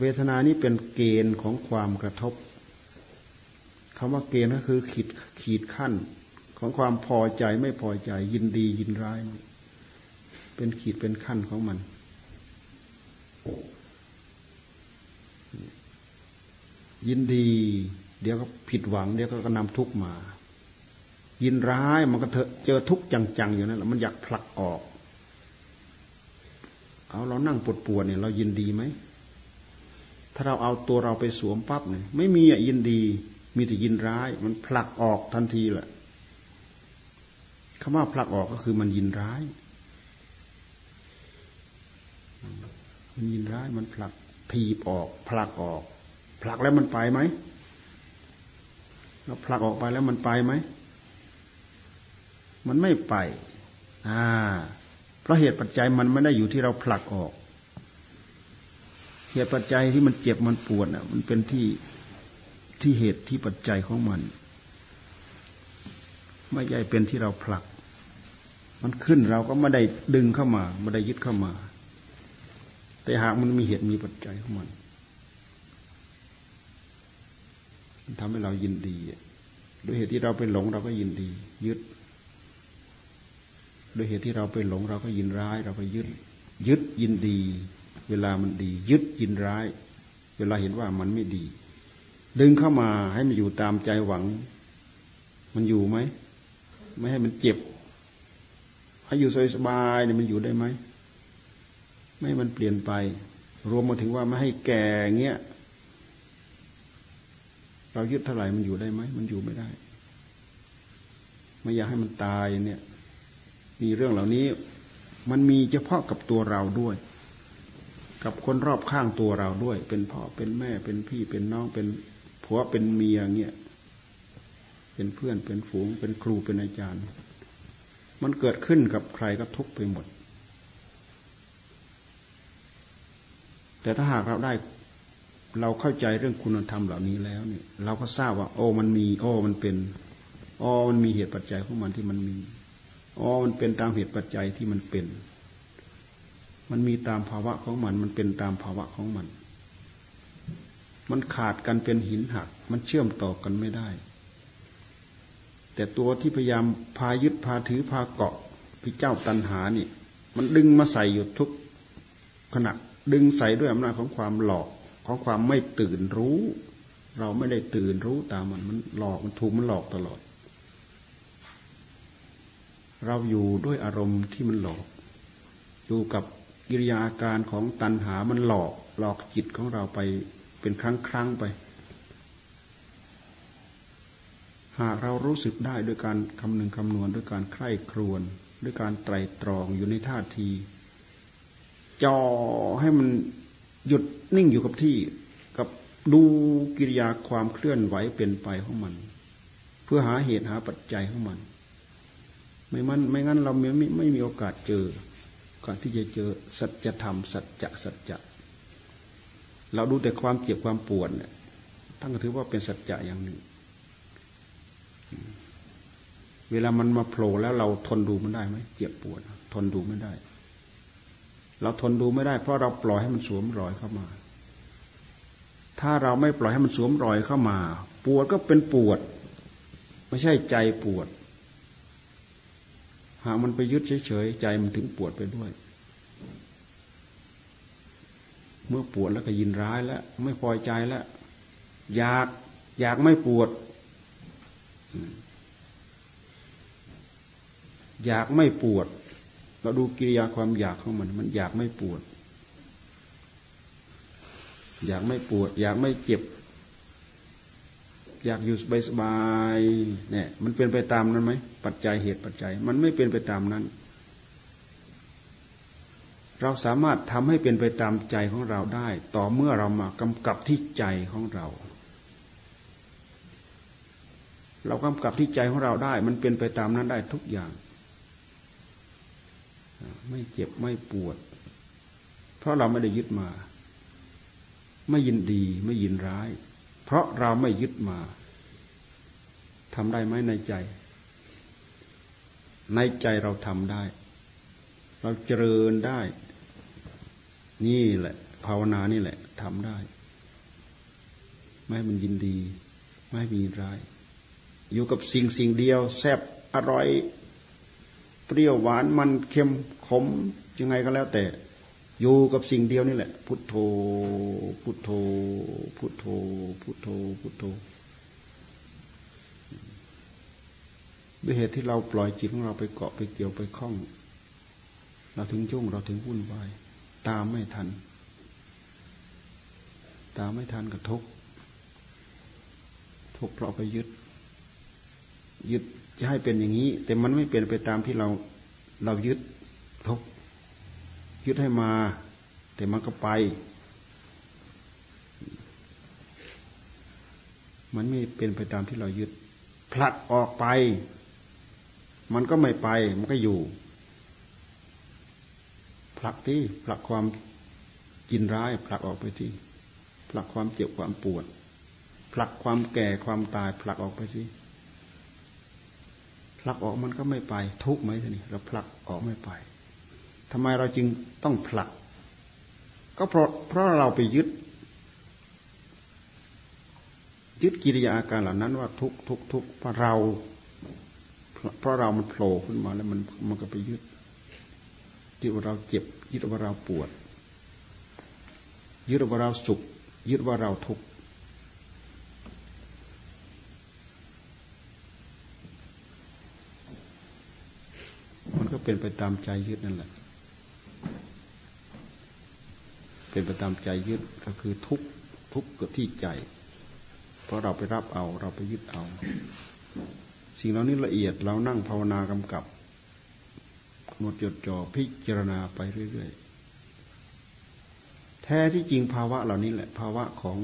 เวทนานี้เป็นเกณฑ์ของความกระทบคำว่าเกณฑ์ก็คือขีดขีดขั้นของความพอใจไม่พอใจ ยินดียินร้าย เป็นขีดเป็นขั้นของมัน ยินดี เดี๋ยวก็ผิดหวัง เดี๋ยวก็นำทุกมา ยินร้ายมันก็เจอทุกจังๆอยู่นั่นแหละมันอยากผลักออก เอาเรานั่งปวดปวดเนี่ย เรายินดีไหม ถ้าเราเอาตัวเราไปสวมปั๊บเนี่ยไม่มีอะยินดี มีแต่ยินร้าย มันผลักออกทันทีแหละคำว่าผลักออกก็คือมันยินร้าย มันยินร้ายมันผลักถีบออก ผลักออก ผลักแล้วมันไปไหมเราผลักออกไปแล้วมันไปไหม มันไม่ไป อ่า เพราะเหตุปัจจัยมันไม่ได้อยู่ที่เราผลักออก เหตุปัจจัยที่มันเจ็บมันปวดอะ มันเป็นที่ที่เหตุที่ปัจจัยของมัน ไม่ใช่เป็นที่เราผลัก มันขึ้นเราก็ไม่ได้ดึงเข้ามาไม่ได้ยึดเข้ามา แต่หากมันมีเหตุมีปัจจัยของมันมันทำให้เรายินดีด้วยเหตุที่เราไปหลงเราก็ยินดี ยึดด้วยเหตุที่เราไปหลงเราก็ยินร้าย เราก็ยึด ยึดยินดี เวลามันดี ยึดยินร้าย เวลาเห็นว่ามันไม่ดี ดึงเข้ามาให้มันอยู่ตามใจหวัง มันอยู่ไหม ไม่ให้มันเจ็บ ให้อยู่สบายเนี่ยมันอยู่ได้ไหม ไม่ให้มันเปลี่ยนไป รวมมาถึงว่าไม่ให้แก่เงี้ย เรายึดเท่าไหร่มันอยู่ได้ไหม มันอยู่ไม่ได้ ไม่อยากให้มันตายเนี่ย มีเรื่องเหล่านี้ มันมีเฉพาะกับตัวเราด้วย กับคนรอบข้างตัวเราด้วย เป็นพ่อเป็นแม่เป็นพี่เป็นน้องเป็นผัวเป็นเมียเงี้ยเป็นเพื่อนเป็นฝูง เป็นครูเป็นอาจารย์ มันเกิดขึ้นกับใครก็ทุกไปหมด แต่ถ้าหากเราได้ เราเข้าใจเรื่องคุณธรรมเหล่านี้แล้วเนี่ย เราก็ทราบว่า โอ้มันมี โอ้มันเป็นอ๋อมันมีเหตุปัจจัยของมันที่มันมีอ๋อมันเป็นตามเหตุปัจจัยที่มันเป็น มันมีตามภาวะของมัน มันเป็นตามภาวะของมัน มันขาดกันเป็นหินหัก มันเชื่อมต่อกันไม่ได้ แต่ตัวที่พยายามพายึดพาถือพาเกาะพี่เจ้าตันหานี่ มันดึงมาใส่อยู่ทุกขณะดึงใส่ด้วยอำนาจของความหลอกของความไม่ตื่นรู้ เราไม่ได้ตื่นรู้ตามมันมันหลอกมันถูกมันหลอกตลอด เราอยู่ด้วยอารมณ์ที่มันหลอก อยู่กับ กิริยาอาการของตัณหามันหลอกหลอกจิตของเราไปเป็นครั้งครั้งไป หากเรารู้สึกได้ด้วยการคำนึงคำนวณด้วยการใคร่ครวญด้วยการไตรตรองอยู่ในท่าทีจ่อให้มันหยุดนิ่งอยู่กับที่กับดูกิริยาความเคลื่อนไหวเป็นไปของมัน เพื่อหาเหตุหาปัจจัยของมัน ไม่มันไม่งั้นเราไม่ไม่ไม่มีโอกาสเจอ ก่อนที่จะเจอสัจธรรม สัจจะสัจจะเราดูแต่ความเจ็บความปวดเนี่ยท่านก็ถือว่าเป็นสัจจะอย่างหนึ่ง เวลามันมาโผล่แล้วเราทนดูมันได้ไหมเจ็บปวด ทนดูไม่ได้ เราทนดูไม่ได้ เพราะเราปล่อยให้มันสวมรอยเข้ามา ถ้าเราไม่ปล่อยให้มันสวมรอยเข้ามา ปวดก็เป็นปวด ไม่ใช่ใจปวด หากมันไปยึดเฉยๆใจมันถึงปวดไปด้วย เมื่อปวดแล้วก็ยินร้ายแล้ว ไม่พอใจแล้ว อยากอยากไม่ปวด อยากไม่ปวด เราดูกิริยาความอยากของมัน มันอยากไม่ปวด อยากไม่ปวด อยากไม่เจ็บ อยากอยู่สบายๆเนี่ย มันเป็นไปตามนั้นไหมปัจจัยเหตุปัจจัย มันไม่เป็นไปตามนั้น เราสามารถทำให้เป็นไปตามใจของเราได้ ต่อเมื่อเรามากำกับที่ใจของเรา เรากำกับที่ใจของเราได้ มันเป็นไปตามนั้นได้ทุกอย่าง ไม่เจ็บไม่ปวด เพราะเราไม่ได้ยึดมา ไม่ยินดีไม่ยินร้าย เพราะเราไม่ยึดมาทำได้ไหมในใจ ในใจเราทำได้ เราเจริญได้ นี่แหละ ภาวนานี่แหละทำได้ ไม่มันยินดี ไม่มีร้าย อยู่กับสิ่งสิ่งเดียวแซ่บอร่อย เปรี้ยวหวานมันเค็มขมยังไงก็แล้วแต่ อยู่กับสิ่งเดียวนี่แหละ พุทโธ พุทโธ พุทโธ พุทโธ พุทโธด้วยเหตุที่เราปล่อยจิตของเราไปเกาะไปเกี่ยวไปคล้อง เราถึงจุ่งเราถึงวุ่นวายตามไม่ทัน ตามไม่ทันกับทุกทุกเราไปยึด ยึดจะให้เป็นอย่างนี้ แต่มันไม่เป็นไปตามที่เราเรายึด ยึดให้มา แต่มันก็ไป มันไม่เป็นไปตามที่เรายึด ผลักออกไป มันก็ไม่ไป มันก็อยู่ ผลักที่ผลักความกินร้าย ผลักออกไปที่ผลักความเจ็บความปวด ผลักความแก่ความตาย ผลักออกไปที่ผลักออกมันก็ไม่ไป ทุกไหมทีนี้เราผลักออกไม่ไป ทำไมเราจึงต้องผลัก ก็เพราะเพราะเราไปยึด ยึดกิริยาอาการเหล่านั้นว่าทุกทุกทุกเพราะเรา เพราะเรามันโผล่ขึ้นมาแล้วมันมันก็ไปยึดยึดว่าเราเจ็บ ยึดว่าเราปวด ยึดว่าเราสุข ยึดว่าเราทุกข์มันก็เป็นไปตามใจยึดนั่นแหละ เป็นไปตามใจยึดก็คือทุกทุกเกิดที่ใจ เพราะเราไปรับเอาเราไปยึดเอา สิ่งเหล่านี้ละเอียดเรานั่งภาวนากำกับหมดจดจ่อพิจารณาไปเรื่อยๆ แท้ที่จริงภาวะเหล่านี้แหละ ภาวะของ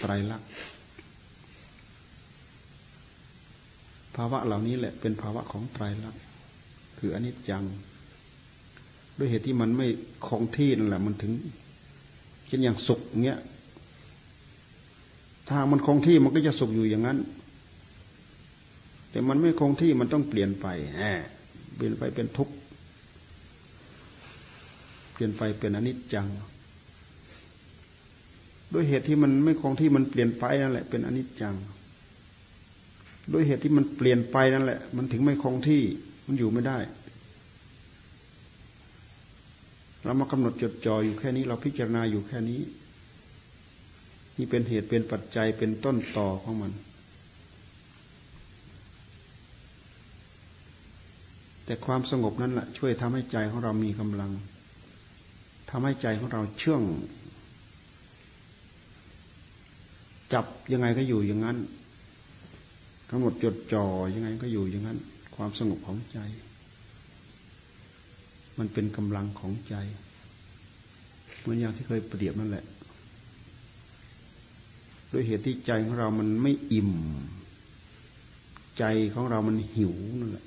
ไตรลักษณ์ภาวะเหล่านี้แหละเป็นภาวะของไตรลักษณ์คืออนิจจัง ด้วยเหตุที่มันไม่คงที่นั่นแหละมันถึง เช่นอย่างสุกเงี้ยถ้ามันคงที่มันก็จะสุกอยู่อย่างนั้น แต่มันไม่คงที่มันต้องเปลี่ยนไปแหมเปลี่ยนไปเป็นทุกข์เปลี่ยนไปเป็นอนิจจัง ด้วยเหตุที่มันไม่คงที่มันเปลี่ยนไปนั่นแหละ เป็นอนิจจัง ด้วยเหตุที่มันเปลี่ยนไปนั่นแหละ มันถึงไม่คงที่มันอยู่ไม่ได้ เรามากำหนดจดจ่ออยู่แค่นี้ เราพิจารณาอยู่แค่นี้ นี่เป็นเหตุเป็นปัจจัยเป็นต้นต่อของมัน แต่ความสงบนั้นแหละช่วยทำให้ใจของเรามีกำลังทำให้ใจของเราเชื่อง จับยังไงก็อยู่อย่างนั้นกำหนดจดจ่อยังไงก็อยู่อย่างนั้น ความสงบของใจ มันเป็นกำลังของใจเหมือนอย่างที่เคยเปรียบนั่นแหละด้วยเหตุที่ใจของเรามันไม่อิ่ม ใจของเรามันหิวนั่นแหละ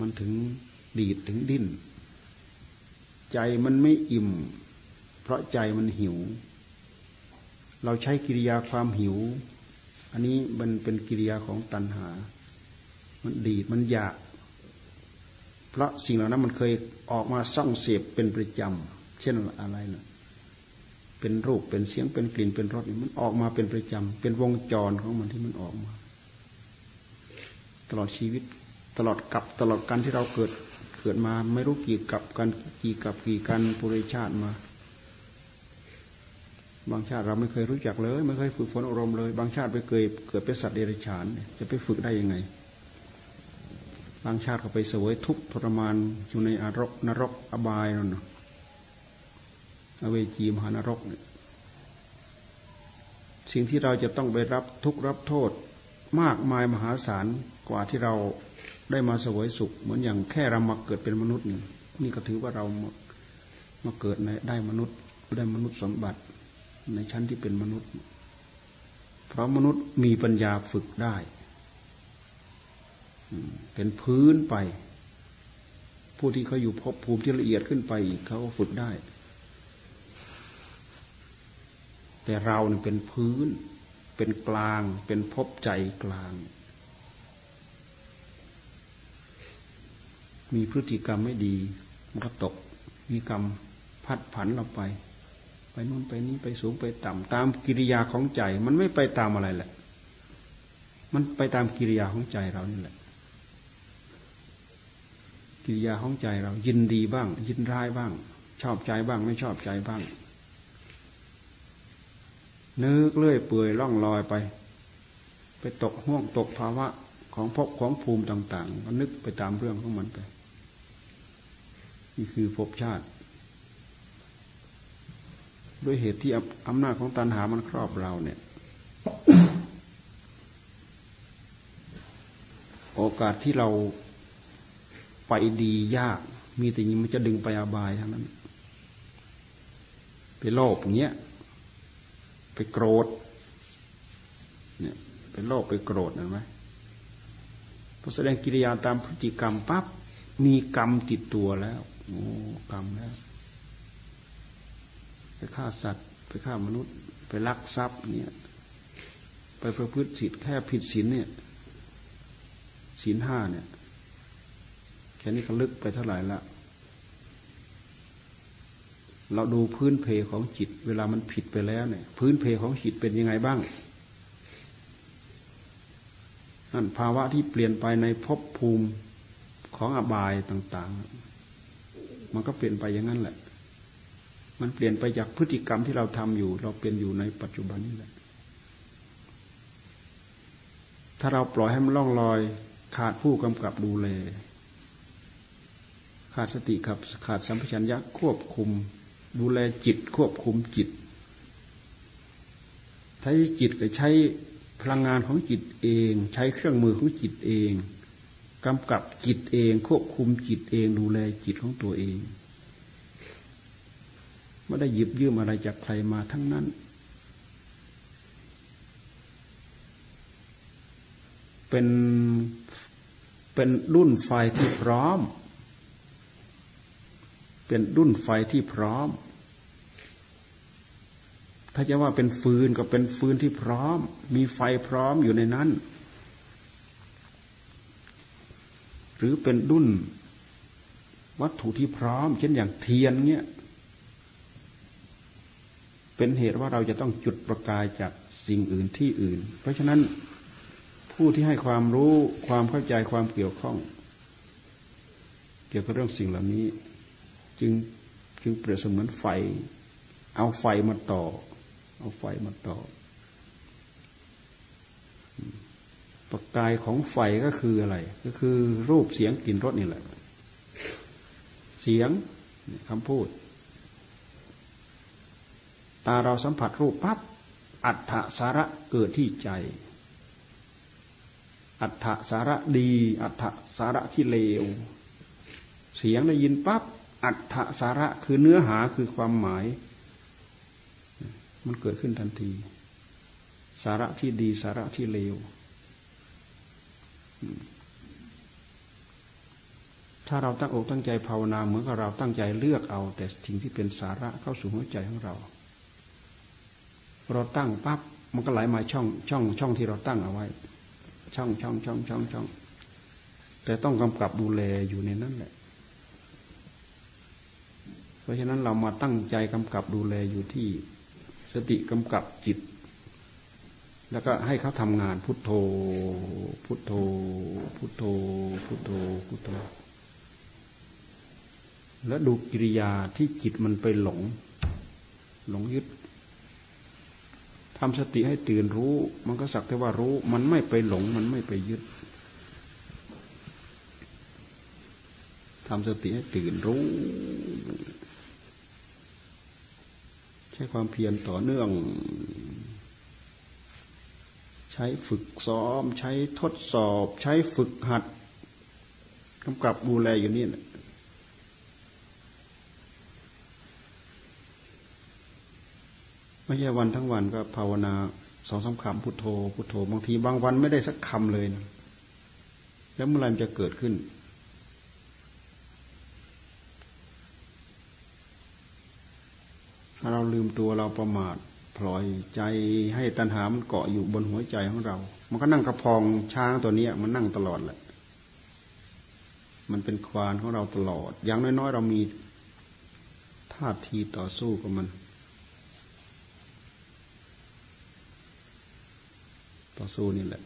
มันถึงดีดถึงดิ้น ใจมันไม่อิ่ม เพราะใจมันหิว เราใช้กิริยาความหิว อันนี้มันเป็นกิริยาของตัณหา มันดีดมันอยาก เพราะสิ่งเหล่านั้นมันเคยออกมาส่องเสียบเป็นประจำ เช่นอะไรนะเป็นรูปเป็นเสียงเป็นกลิ่นเป็นรสมันออกมาเป็นประจำ เป็นวงจรของมันที่มันออกมา ตลอดชีวิต ตลอดกับตลอดการที่เราเกิดเกิดมาไม่รู้กี่กับกันกี่กับกี่กันปุริชาติมา บางชาติเราไม่เคยรู้จักเลย ไม่เคยฝึกฝนอารมณ์เลย บางชาติไปเกิดเกิดเป็นสัตว์เดรัจฉาน จะไปฝึกได้ยังไง บางชาติก็ไปเสวยทุกข์ทรมานอยู่ในอารกนรกอบายนั่นอเวจีมหานรกเนี่ยสิ่งที่เราจะต้องไปรับทุกข์รับโทษมากมายมหาศาลกว่าที่เราได้มาเสวยสุข เหมือนอย่างแค่เรามาเกิดเป็นมนุษย์นี่นี่ก็ถือว่าเรามาเกิดในได้มนุษย์ได้มนุษย์สมบัติในชั้นที่เป็นมนุษย์ เพราะมนุษย์มีปัญญาฝึกได้ เป็นพื้นไป ผู้ที่เขาอยู่พบภูมิที่ละเอียดขึ้นไปเขาฝึกได้ แต่เราเนี่ยเป็นพื้น เป็นกลาง เป็นพบใจกลาง มีพฤติกรรมไม่ดี มันก็ตก มีกรรมพัดผันเราไป ไปนู่นไปนี้ไปสูงไปต่ำตามกิริยาของใจ มันไม่ไปตามอะไรแหละ มันไปตามกิริยาของใจเรานี่แหละ กิริยาของใจเรา ยินดีบ้าง ยินร้ายบ้าง ชอบใจบ้าง ไม่ชอบใจบ้าง นึกเลื่อยเปื่อยล่องลอยไป ไปตกห่วงตกภาวะของภพของภูมิต่างๆก็นึกไปตามเรื่องของมันไป นี่คือภพชาติ ด้วยเหตุที่อำนาจของตัณหามันครอบเราเนี่ยโอกาสที่เรา ไปดียาก มีแต่ยังมันจะดึงไปอบายทั้งนั้น ไปโลภอย่างเงี้ย ไปโกรธ เนี่ยเป็นโลภไปโกรธเห็นไหมพอแสดงกิริยาตามพฤติกรรมปั๊บมีกรรมติดตัวแล้วโอ้กรรมแล้ว ไปฆ่าสัตว์ ไปฆ่ามนุษย์ ไปลักทรัพย์เนี่ย ไปประพฤติผิดแค่ผิดศีลเนี่ยศีลห้าเนี่ย ค่นี้ก็ลึกไปเท่าไหร่ละเราดูพื้นเพของจิต เวลามันผิดไปแล้วเนี่ย พื้นเพของจิตเป็นยังไงบ้างนั่นภาวะที่เปลี่ยนไปในภพภูมิของอบายต่าง ๆ มันก็เปลี่ยนไปอย่างนั้นแหละ มันเปลี่ยนไปจากพฤติกรรมที่เราทำอยู่ เราเป็นอยู่ในปัจจุบันนี้แหละ ถ้าเราปล่อยให้มันล่องลอยขาดผู้กำกับดูแล ขาดสติขับขาดสัมปชัญญะควบคุม ดูแลจิตควบคุมจิตใช้จิตก็ใช้พลังงานของจิตเอง ใช้เครื่องมือของจิตเองกำกับจิตเอง ควบคุมจิตเอง ดูแลจิตของตัวเองไม่ได้หยิบยืมอะไรจากใครมาทั้งนั้น เป็นเป็นรุ่นไฟที่พร้อม เป็นรุ่นไฟที่พร้อม ถ้าจะว่าเป็นฟืนก็เป็นฟืนที่พร้อม มีไฟพร้อมอยู่ในนั้น หรือเป็นดุนวัตถุที่พร้อม เช่นอย่างเทียนเนี่ยเป็นเหตุว่าเราจะต้องจุดประกายจากสิ่งอื่นที่อื่น เพราะฉะนั้นผู้ที่ให้ความรู้ความเข้าใจความเกี่ยวข้อง เกี่ยวกับเรื่องสิ่งเหล่านี้ จึงจึงเปรียบเสมือนไฟ เอาไฟมาต่อ เอาไฟมาต่อ ประกายของไฟก็คืออะไร ก็คือรูปเสียงกลิ่นรสนี่แหละ เสียงคำพูด ตาเราสัมผัสรูปปั๊บอัฏฐสาระเกิดที่ใจ อัฏฐสาระดี อัฏฐสาระที่เลว เสียงได้ยินปั๊บ อัฏฐสาระคือเนื้อหาคือความหมาย มันเกิดขึ้นทันที สาระที่ดีสาระที่เลวถ้าเราตั้งอกตั้งใจภาวนาเหมือนกับเราตั้งใจเลือกเอา แต่สิ่งที่เป็นสาระเข้าสู่หัวใจของเรา เราตั้งปั๊บมันก็ไหลมาช่องช่อง ช่องที่เราตั้งเอาไว้ ช่องช่องช่องช่องช่องแต่ต้องกำกับดูแลอยู่ในนั้นแหละ เพราะฉะนั้นเรามาตั้งใจกำกับดูแลอยู่ที่สติกำกับจิต แล้วก็ให้เขาทำงานพุทโธ พุทโธ พุทโธ พุทโธ พุทโธ แล้วดูกิริยาที่จิตมันไปหลง หลงยึดทำสติให้ตื่นรู้ มันก็สักแต่ว่ารู้ มันไม่ไปหลง มันไม่ไปยึดทำสติให้ตื่นรู้ ใช้ความเพียรต่อเนื่อง ใช้ฝึกซ้อม ใช้ทดสอบ ใช้ฝึกหัดกำกับดูแลอยู่นี่นะไม่ใช่วันทั้งวันก็ภาวนาสองสาคำพุโทโธพุโทโธบางทีบางวันไม่ได้สักคำเลยนะแล้วเมื่อไรมันจะเกิดขึ้น ถ้าเรา ลืมตัวเราประมาทปล่อยใจให้ตัณหามันเกาะอยู่บนหัวใจของเรา มันก็นั่งกระพองช้างตัวนี้มันนั่งตลอดแหละ มันเป็นควานของเราตลอด อย่างน้อยๆเรามีท่าทีต่อสู้กับมัน ต่อสู้นี่แหละ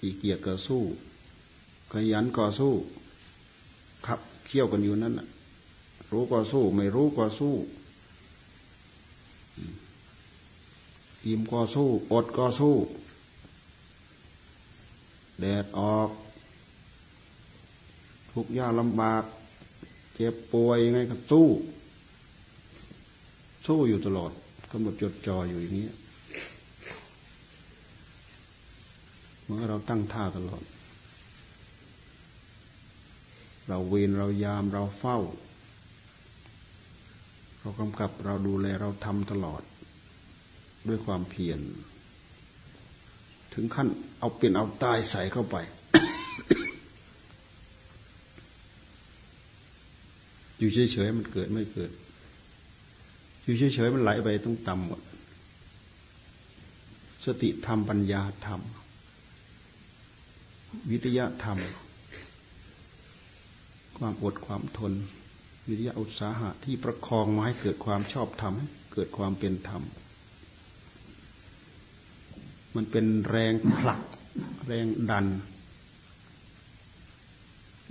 อีเกียจก็สู้ ขยันก็สู้ขับเคี่ยวกันอยู่นั่นแหะรู้ก็สู้ ไม่รู้ก็สู้ อิ่มก็สู้ อดก็สู้ แดดออก ทุกยากลำบาก เจ็บป่วยยังไงก็สู้ สู้อยู่ตลอดกำหนดจดจ่ออยู่อย่างนี้เมื่อเราตั้งท่าตลอด เราเวรเรายามเราเฝ้า เรากำกับเราดูแลเราทำตลอด ด้วยความเพียรถึงขั้นเอาเปลี่ยนเอาตายใส่เข้าไป อยู่เฉยๆมันเกิดไม่เกิด อยู่เฉยๆมันไหลไปต้องต่ำหมด สติธรรมปัญญาธรรม วิทยาธรรม ความอดความทน วิทยาอุตสาหะที่ประคองมาให้เกิดความชอบธรรมเกิดความเป็นธรรม มันเป็นแรงผลัก แรงดัน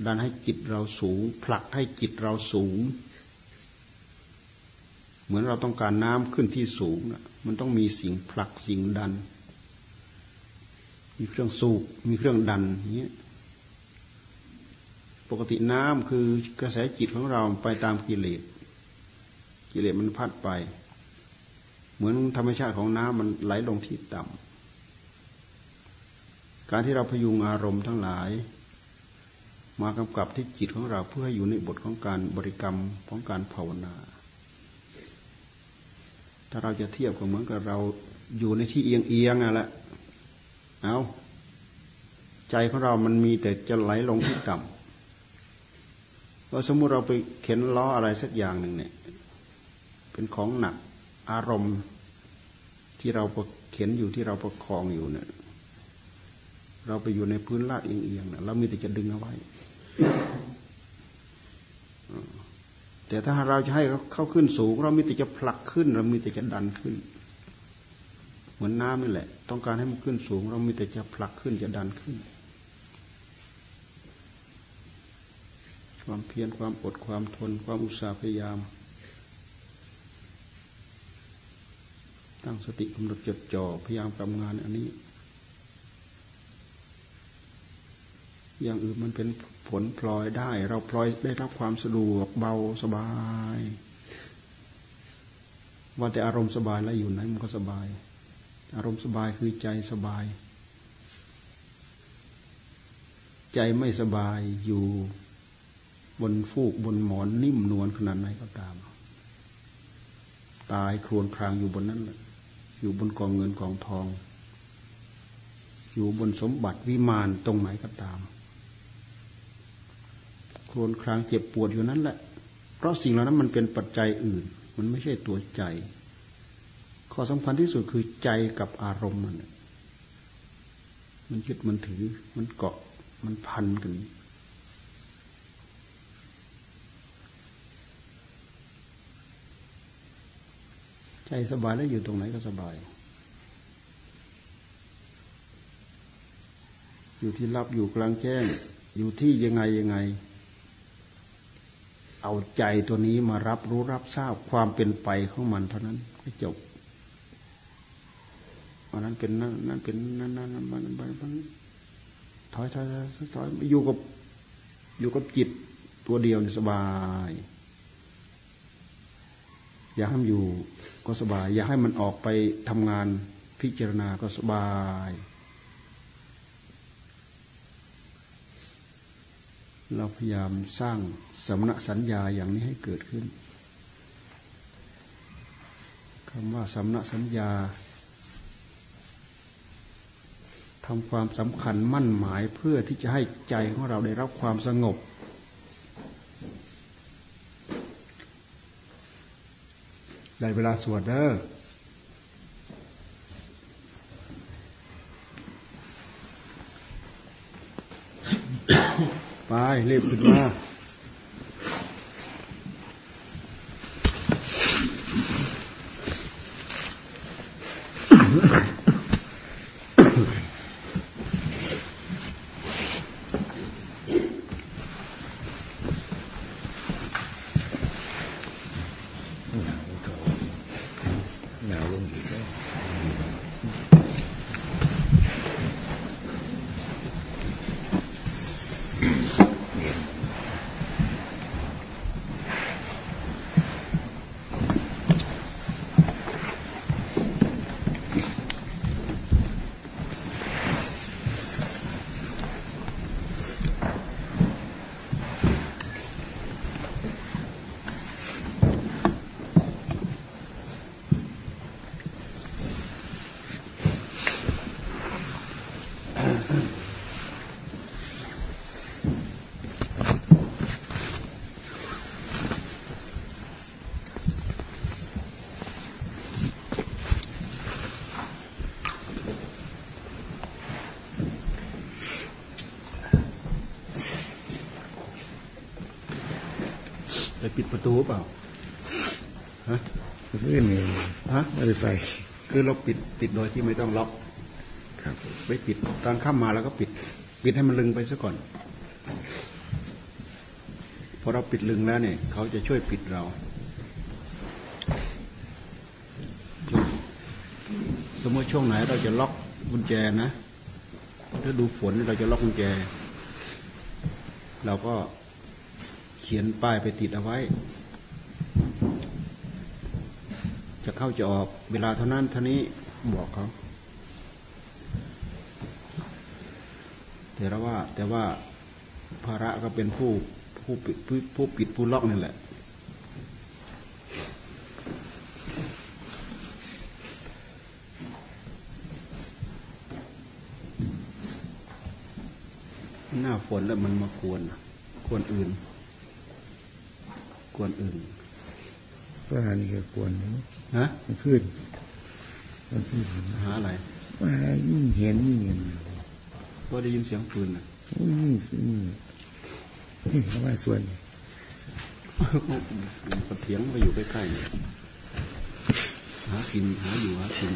ดันให้จิตเราสูง ผลักให้จิตเราสูง เหมือนเราต้องการน้ำขึ้นที่สูงมันต้องมีสิ่งผลักสิ่งดัน มีเครื่องสูบมีเครื่องดันอย่างนี้ย ปกติน้ำคือกระแสจิตของเราไปตามกิเลสกิเลสมันพัดไป เหมือนธรรมชาติของน้ำมันไหลลงที่ต่ำการที่เราพยุงอารมณ์ทั้งหลาย มากำกับที่จิตของเราเพื่อให้อยู่ในบทของการบริกรรมของการภาวนา ถ้าเราจะเทียบก็เหมือนกับเราอยู่ในที่เอียงเอียงอะแหละเอาใจของเรามันมีแต่จะไหลลงที่ต่ำพอสมมุติเราไปเข็นล้ออะไรสักอย่างหนึ่งเนี่ย เป็นของหนักอารมณ์ที่เราเข็นอยู่ที่เราประคองอยู่เนี่ย เราไปอยู่ในพื้นลาดเอียงๆเรามีแต่จะดึงเอาไว้แต่ถ้าเราจะให้เขาขึ้นสูง เรามีแต่จะผลักขึ้น เรามีแต่จะดันขึ้น เหมือนน้ำนี่แหละ ต้องการให้มันขึ้นสูง เรามีแต่จะผลักขึ้นจะดันขึ้น ความเพียรความอดความทน ความอุตสาห์พยายาม ตั้งสติกำหนดจดจ่อพยายามทำงานอันนี้ อย่างอื่นมันเป็นผลพลอยได้ เราพลอยได้รับความสะดวกเบาสบายว่าแต่อารมณ์สบายแล้วอยู่ไหนมันก็สบาย อารมณ์สบายคือใจสบาย ใจไม่สบายอยู่ บนฟูกบนหมอนนิ่มนวลขนาดไหนก็ตาม ตายครวนครางอยู่บนนั้นแหละอยู่บนกองเงินกองทอง อยู่บนสมบัติวิมานตรงไหนก็ตามครวนครางเจ็บปวดอยู่นั้นแหละ เพราะสิ่งเหล่านั้นมันเป็นปัจจัยอื่น มันไม่ใช่ตัวใจ ข้อสำคัญที่สุดคือใจกับอารมณ์มันมันยึดมันถือ มันเกาะมันพันกัน ใจสบายแล้วอยู่ตรงไหนก็สบาย อยู่ที่รับอยู่กลางแจ้ง อยู่ที่ยังไงยังไง เอาใจตัวนี้มารับรู้รับทราบความเป็นไปของมันเท่านั้นก็จบวันนั้นเป็นนั่นนั่นเป็นนั่นนั่นนั่นมันมันถอยถอยถอยอยู่กับอยู่กับจิตตัวเดียวสบาย อยากให้มันอยู่ก็สบาย อยากให้มันออกไปทำงานพิจารณาก็สบาย เราพยายามสร้างสมณสัญญาอย่างนี้ให้เกิดขึ้นคำว่าสมณสัญญาทำความสำคัญมั่นหมายเพื่อที่จะให้ใจของเราได้รับความสงบ ได้เวลาสวดเด้อไปรีบขึ้นมา ปิดประตูเปล่าฮะไม่มีฮะไม่ได้ไปคือเราปิดปิดโดยที่ไม่ต้องล็อกครับไม่ปิดตอนข้ามมาแล้วก็ปิด ปิดให้มันลึงไปซะก่อนพอเราปิดลึงแล้วเนี่ย เขาจะช่วยปิดเรา สมมติช่วงไหนเราจะล็อกกุญแจนะถ้าดูฝนเราจะล็อกกุญแจ เราก็ ขียนป้ายไปติดเอาไว้ จะเข้าจะออกเวลาเท่านั้นเท่านี้บอกเขาแต่ว่า แต่ว่าภาระก็เป็นผู้ผู้ปิดผู้ปิดผู้ล็อกนี่แหละหน้าฝนแล้วมันมาควรควรอื่น วนอื่นก็หานี่ก็กวนฮะมันขึ้นมันขึ้นหาอะไรว่ายิ่งเห็นยิ่งเห็นก็ได้ยินเสียงปืนนะยิ่งยิ่งนี่เขาว่าส่วนก็เถียงไปอยู่ใกล้ๆหากินหาอยู่หากิน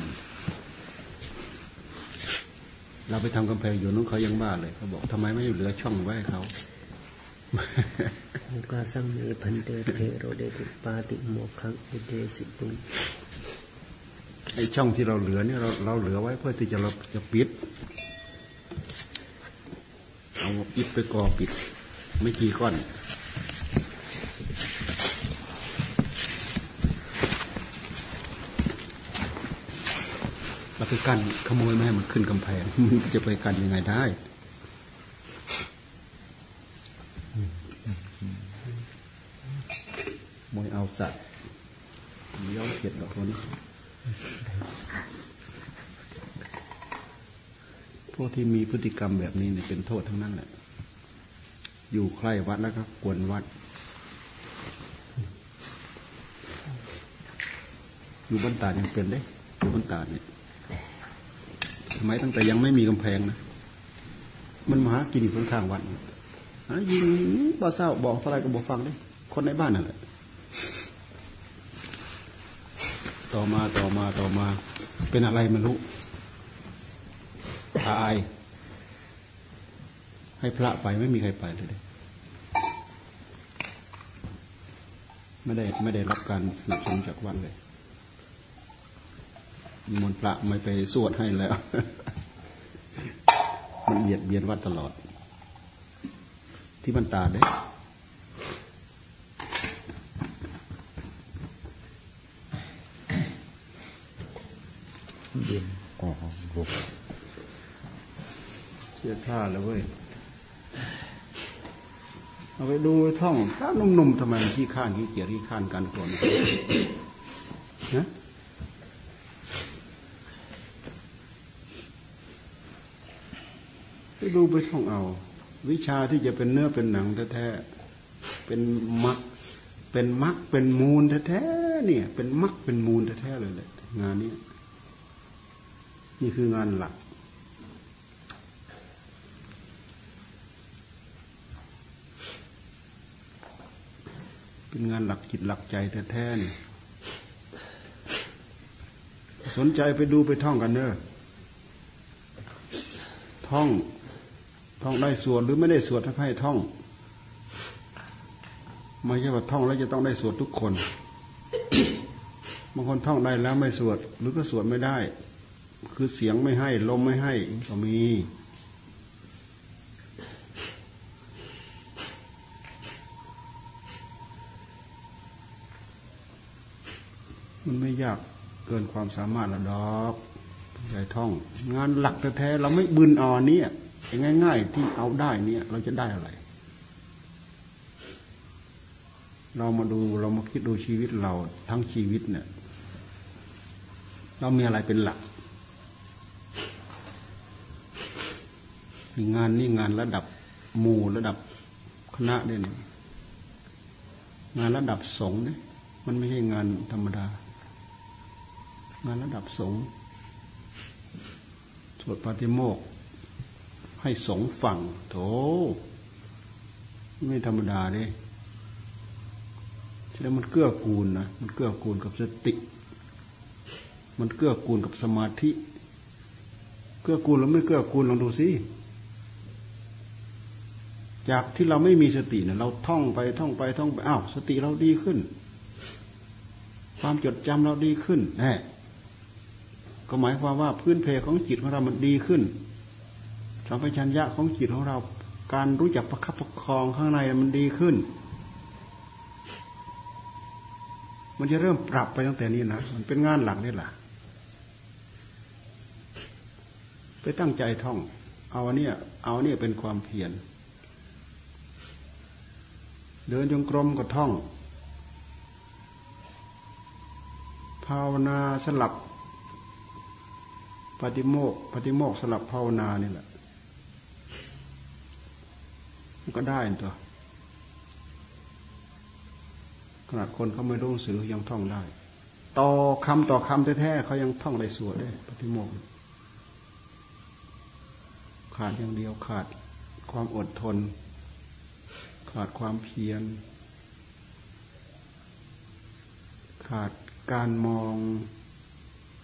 เราไปทำกำแพงอยู่นู้นเขายังบ้าเลยเขาบอกทำไมไม่เหลือช่องไว้ให้เขา มุกาสังเมพันเตเทโรเดติปาติโมขังอุเดสิตุงไอ้ช่องที่เราเหลือเนี่ยเราเราเหลือไว้เพื่อที่จะเราจะปิดเอาอิฐไปกอปิด ไม่กี่ก้อนเราไปกันขโมยไม่ให้มันขึ้นกำแพงมันจะไปกันยังไงได้ สัตว์ย้อมเขียดดอกคนพวกที่มีพฤติกรรมแบบนี้เนี่ยเป็นโทษทั้งนั้นแหละ อยู่ใกล้วัดแล้วก็กวนวัด อยู่บ้านตายังเป็นเด้ อยู่บ้านตาเนี่ยสมัยตั้งแต่ยังไม่มีกำแพงนะ มันมาหากินอยู่ข้างๆวัดหายิงบ่เศร้าบอกอะไรก็บอกฟังเลยคนในบ้านนั่นแหละ ต่อมาต่อมาต่อมา เป็นอะไรไม่รู้ตาย ให้พระไปไม่มีใครไปเลย ไม่ได้ไม่ได้รับการสนับสนุนจากวัดเลยมนต์พระไม่ไปสวดให้แล้ว มันเบียดเบียนวัดตลอด ที่มันตาเด้ เย็นอ๋อบุก เสียท่าแล้วเว้ย เอาไปดูท่องถ้านุ่มๆทำไมมันขี้ข้านขี้เกียจขี้ข้านกันก่อนะไปดูไปท่องเอา วิชาที่จะเป็นเนื้อเป็นหนังแท้ๆเป็นมักเป็นมักเป็นมูลแท้ๆเนี่ย เป็นมักเป็นมูลแท้ๆเลยแหละงานนี้ นี่คืองานหลัก เป็นงานหลักจิตหลักใจแท้ๆนี่สนใจไปดูไปท่องกันเนอะท่องท่องได้สวดหรือไม่ได้สวดถ้าให้ท่องไม่ใช่ว่าท่องแล้วจะต้องได้สวดทุกคน บางคนท่องได้แล้วไม่สวด หรือก็สวดไม่ได้ คือเสียงไม่ให้ ลมไม่ให้ก็มี มันไม่ยากเกินความสามารถละดอกใหญ่ท่อง งานหลักแท้ๆเราไม่บืนอ่อนเนี่ยง่าย ๆ ที่เอาได้เนี่ย เราจะได้อะไร เรามาดูเรามาคิดดูชีวิตเราทั้งชีวิตเนี่ย เรามีอะไรเป็นหลัก งานนี่งานระดับหมู่ระดับคณะเนี่ยงานระดับสงฆ์เนี่ยมันไม่ใช่งานธรรมดา งานระดับสงฆ์สวดปาฏิโมกข์ให้สงฆ์ฟังโถไม่ธรรมดาเด้ฉะนั้นมันเกื้อกูลนะมันเกื้อกูลกับสติ มันเกื้อกูลกับสมาธิ เกื้อกูลแล้วไม่เกื้อกูลลองดูสิ จากที่เราไม่มีสติเนี่ยเราท่องไปท่องไปท่องไปอ้าวสติเราดีขึ้น ความจดจำเราดีขึ้นแน่ก็หมายความว่าพื้นเพของจิตของเรามันดีขึ้นสัมปชัญญะของจิตของเราการรู้จักประคับประคองข้างในมันดีขึ้น มันจะเริ่มปรับไปตั้งแต่นี้นะมันเป็นงานหลักนี่แหละไปตั้งใจท่อง เอาเนี่ย เอาเนี่ยเป็นความเพียร เดินจงกรมก็ท่อง ภาวนาสลับ ปฏิโมกปฏิโมกสลับภาวนานี่แหละมันก็ได้ตัวขนาดคนเขาไม่รู้สือยังท่องได้ ต่อคำต่อคำแท้ๆเขายังท่องได้สวดได้ปฏิโมกข์ขาดอย่างเดียวขาดความอดทน ขาดความเพียร ขาดการมอง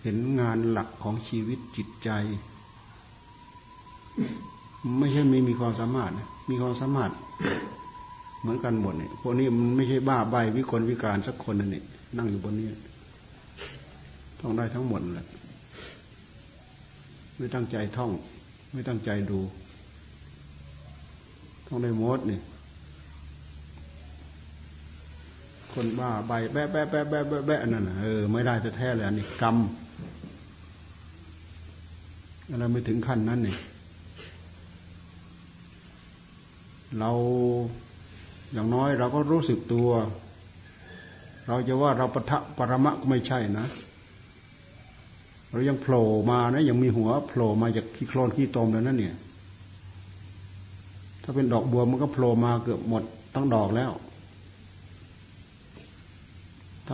เห็นงานหลักของชีวิตจิตใจ ไม่ใช่ไม่มีความสามารถ มีความสามารถ เหมือนกันหมดเนี่ยพวกนี้มันไม่ใช่บ้าใบวิกลวิการสักคนนั่นเองนั่งอยู่บนนี้ทท่องได้ทั้งหมดแหละไม่ตั้งใจท่อง ไม่ตั้งใจดูท่องได้หมดนี่ คนบ้าใบแบะแบะแบะแบะแบะแบะนั่นเออไม่ได้จะแท้เลยอันนี้กรรมเราไม่ถึงขั้นนั้นนี่เราอย่างน้อยเราก็รู้สึกตัว เราจะว่าเราปะทะปรมะก็ไม่ใช่นะ เรายังโผล่มานะยังมีหัวโผล่มาจากขี้โคลนขี้ตมแล้วนั่นเนี่ย ถ้าเป็นดอกบัวมันก็โผล่มาเกือบหมดตั้งดอกแล้ว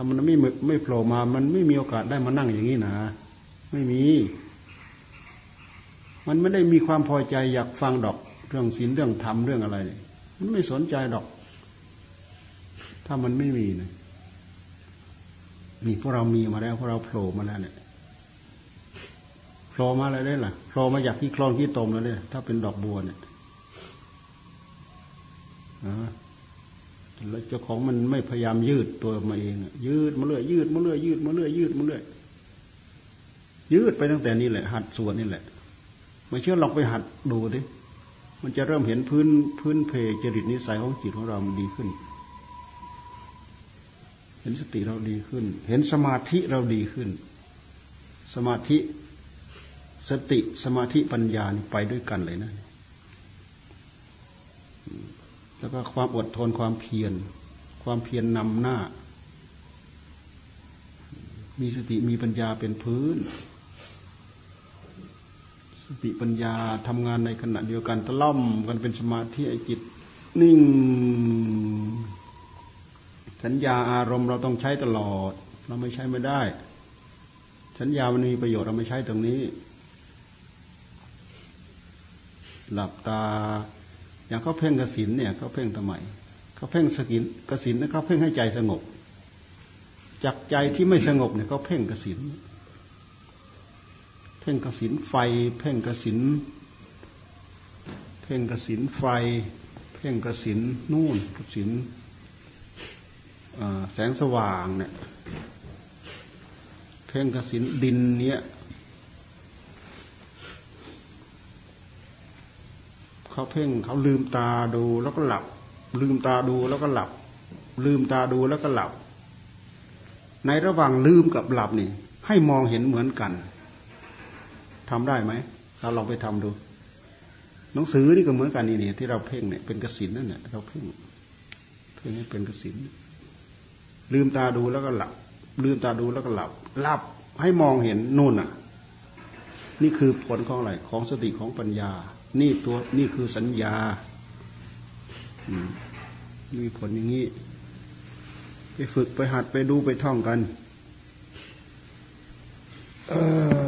ถ้ามันไม่ไม่โผล่มา มันไม่มีโอกาสได้มานั่งอย่างนี้นะไม่มี มันไม่ได้มีความพอใจอยากฟังดอก เรื่องศีลเรื่องธรรมเรื่องอะไรมันไม่สนใจดอก ถ้ามันไม่มีนะนี่พวกเรามีมาแล้วพวกเราโผล่มาแล้วเนี่ยโผล่มาอะไรได้ล่ะโผล่มาจากที่คลองที่ตมแล้วเนี่ยถ้าเป็นดอกบัวเนี่ย แล้วเจ้าของมันไม่พยายามยืดตัวมาเองยืดมาเรื่อยยืดมาเรื่อยยืดมาเรื่อยยืดมาเรื่อยยืดไปตั้งแต่นี้แหละ หัดส่วดนี่แหละไม่เชื่อลองไปหัดดูดิมันจะเริ่มเห็นพื้นพื้นเพจริตนิสัยของจิตของเรามันดีขึ้น เห็นสติเราดีขึ้น เห็นสมาธิเราดีขึ้น สมาธิ สติสมาธิปัญญาไปด้วยกันเลยนะ แล้วก็ความอดทนความเพียร ความเพียรนนำหน้า มีสติมีปัญญาเป็นพื้น สติปัญญาทำงานในขณะเดียวกันตะล่อมกันเป็นสมาธิไอจิต นิ่ง สัญญาอารมณ์เราต้องใช้ตลอด เราไม่ใช้ไม่ได้ สัญญามันมีประโยชน์เราไม่ใช้ตรงนี้ หลับตา อย่างเขาเพ่งกสินเนี่ยเขาเพ่งทำไมเขาเพ่งสกินกสินนะเขาเพ่งให้ใจสงบ จากใจที่ไม่สงบเนี่ยเขาเพ่งกสินเพ่งกสินไฟ เพ่งกสินเพ่งกสินไฟ เพ่งกสินนู่นกสินแสงสว่างเนี่ยเพ่งกสินดินเนี้ย เขาเพ่งเขาลืมตาดูแล้วก็หลับ ลืมตาดูแล้วก็หลับ ลืมตาดูแล้วก็หลับ ในระหว่างลืมกับหลับนี่ ให้มองเห็นเหมือนกันทำได้ไหมเราลองไปทำดูหนังสือนี่ก็เหมือนกันนี่นี่ที่เราเพ่งเนี่ยเป็นกสินนั่นแหละเราเพ่งเพ่งให้เป็นกสินลืมตาดูแล้วก็หลับ ลืมตาดูแล้วก็หลับ หลับให้มองเห็นนู่นน่ะ นี่คือผลของอะไรของสติของปัญญา นี่ตัวนี่คือสัญญามมีผลอย่างนี้ ไปฝึกไปหัดไปดูไปท่องกัน เออ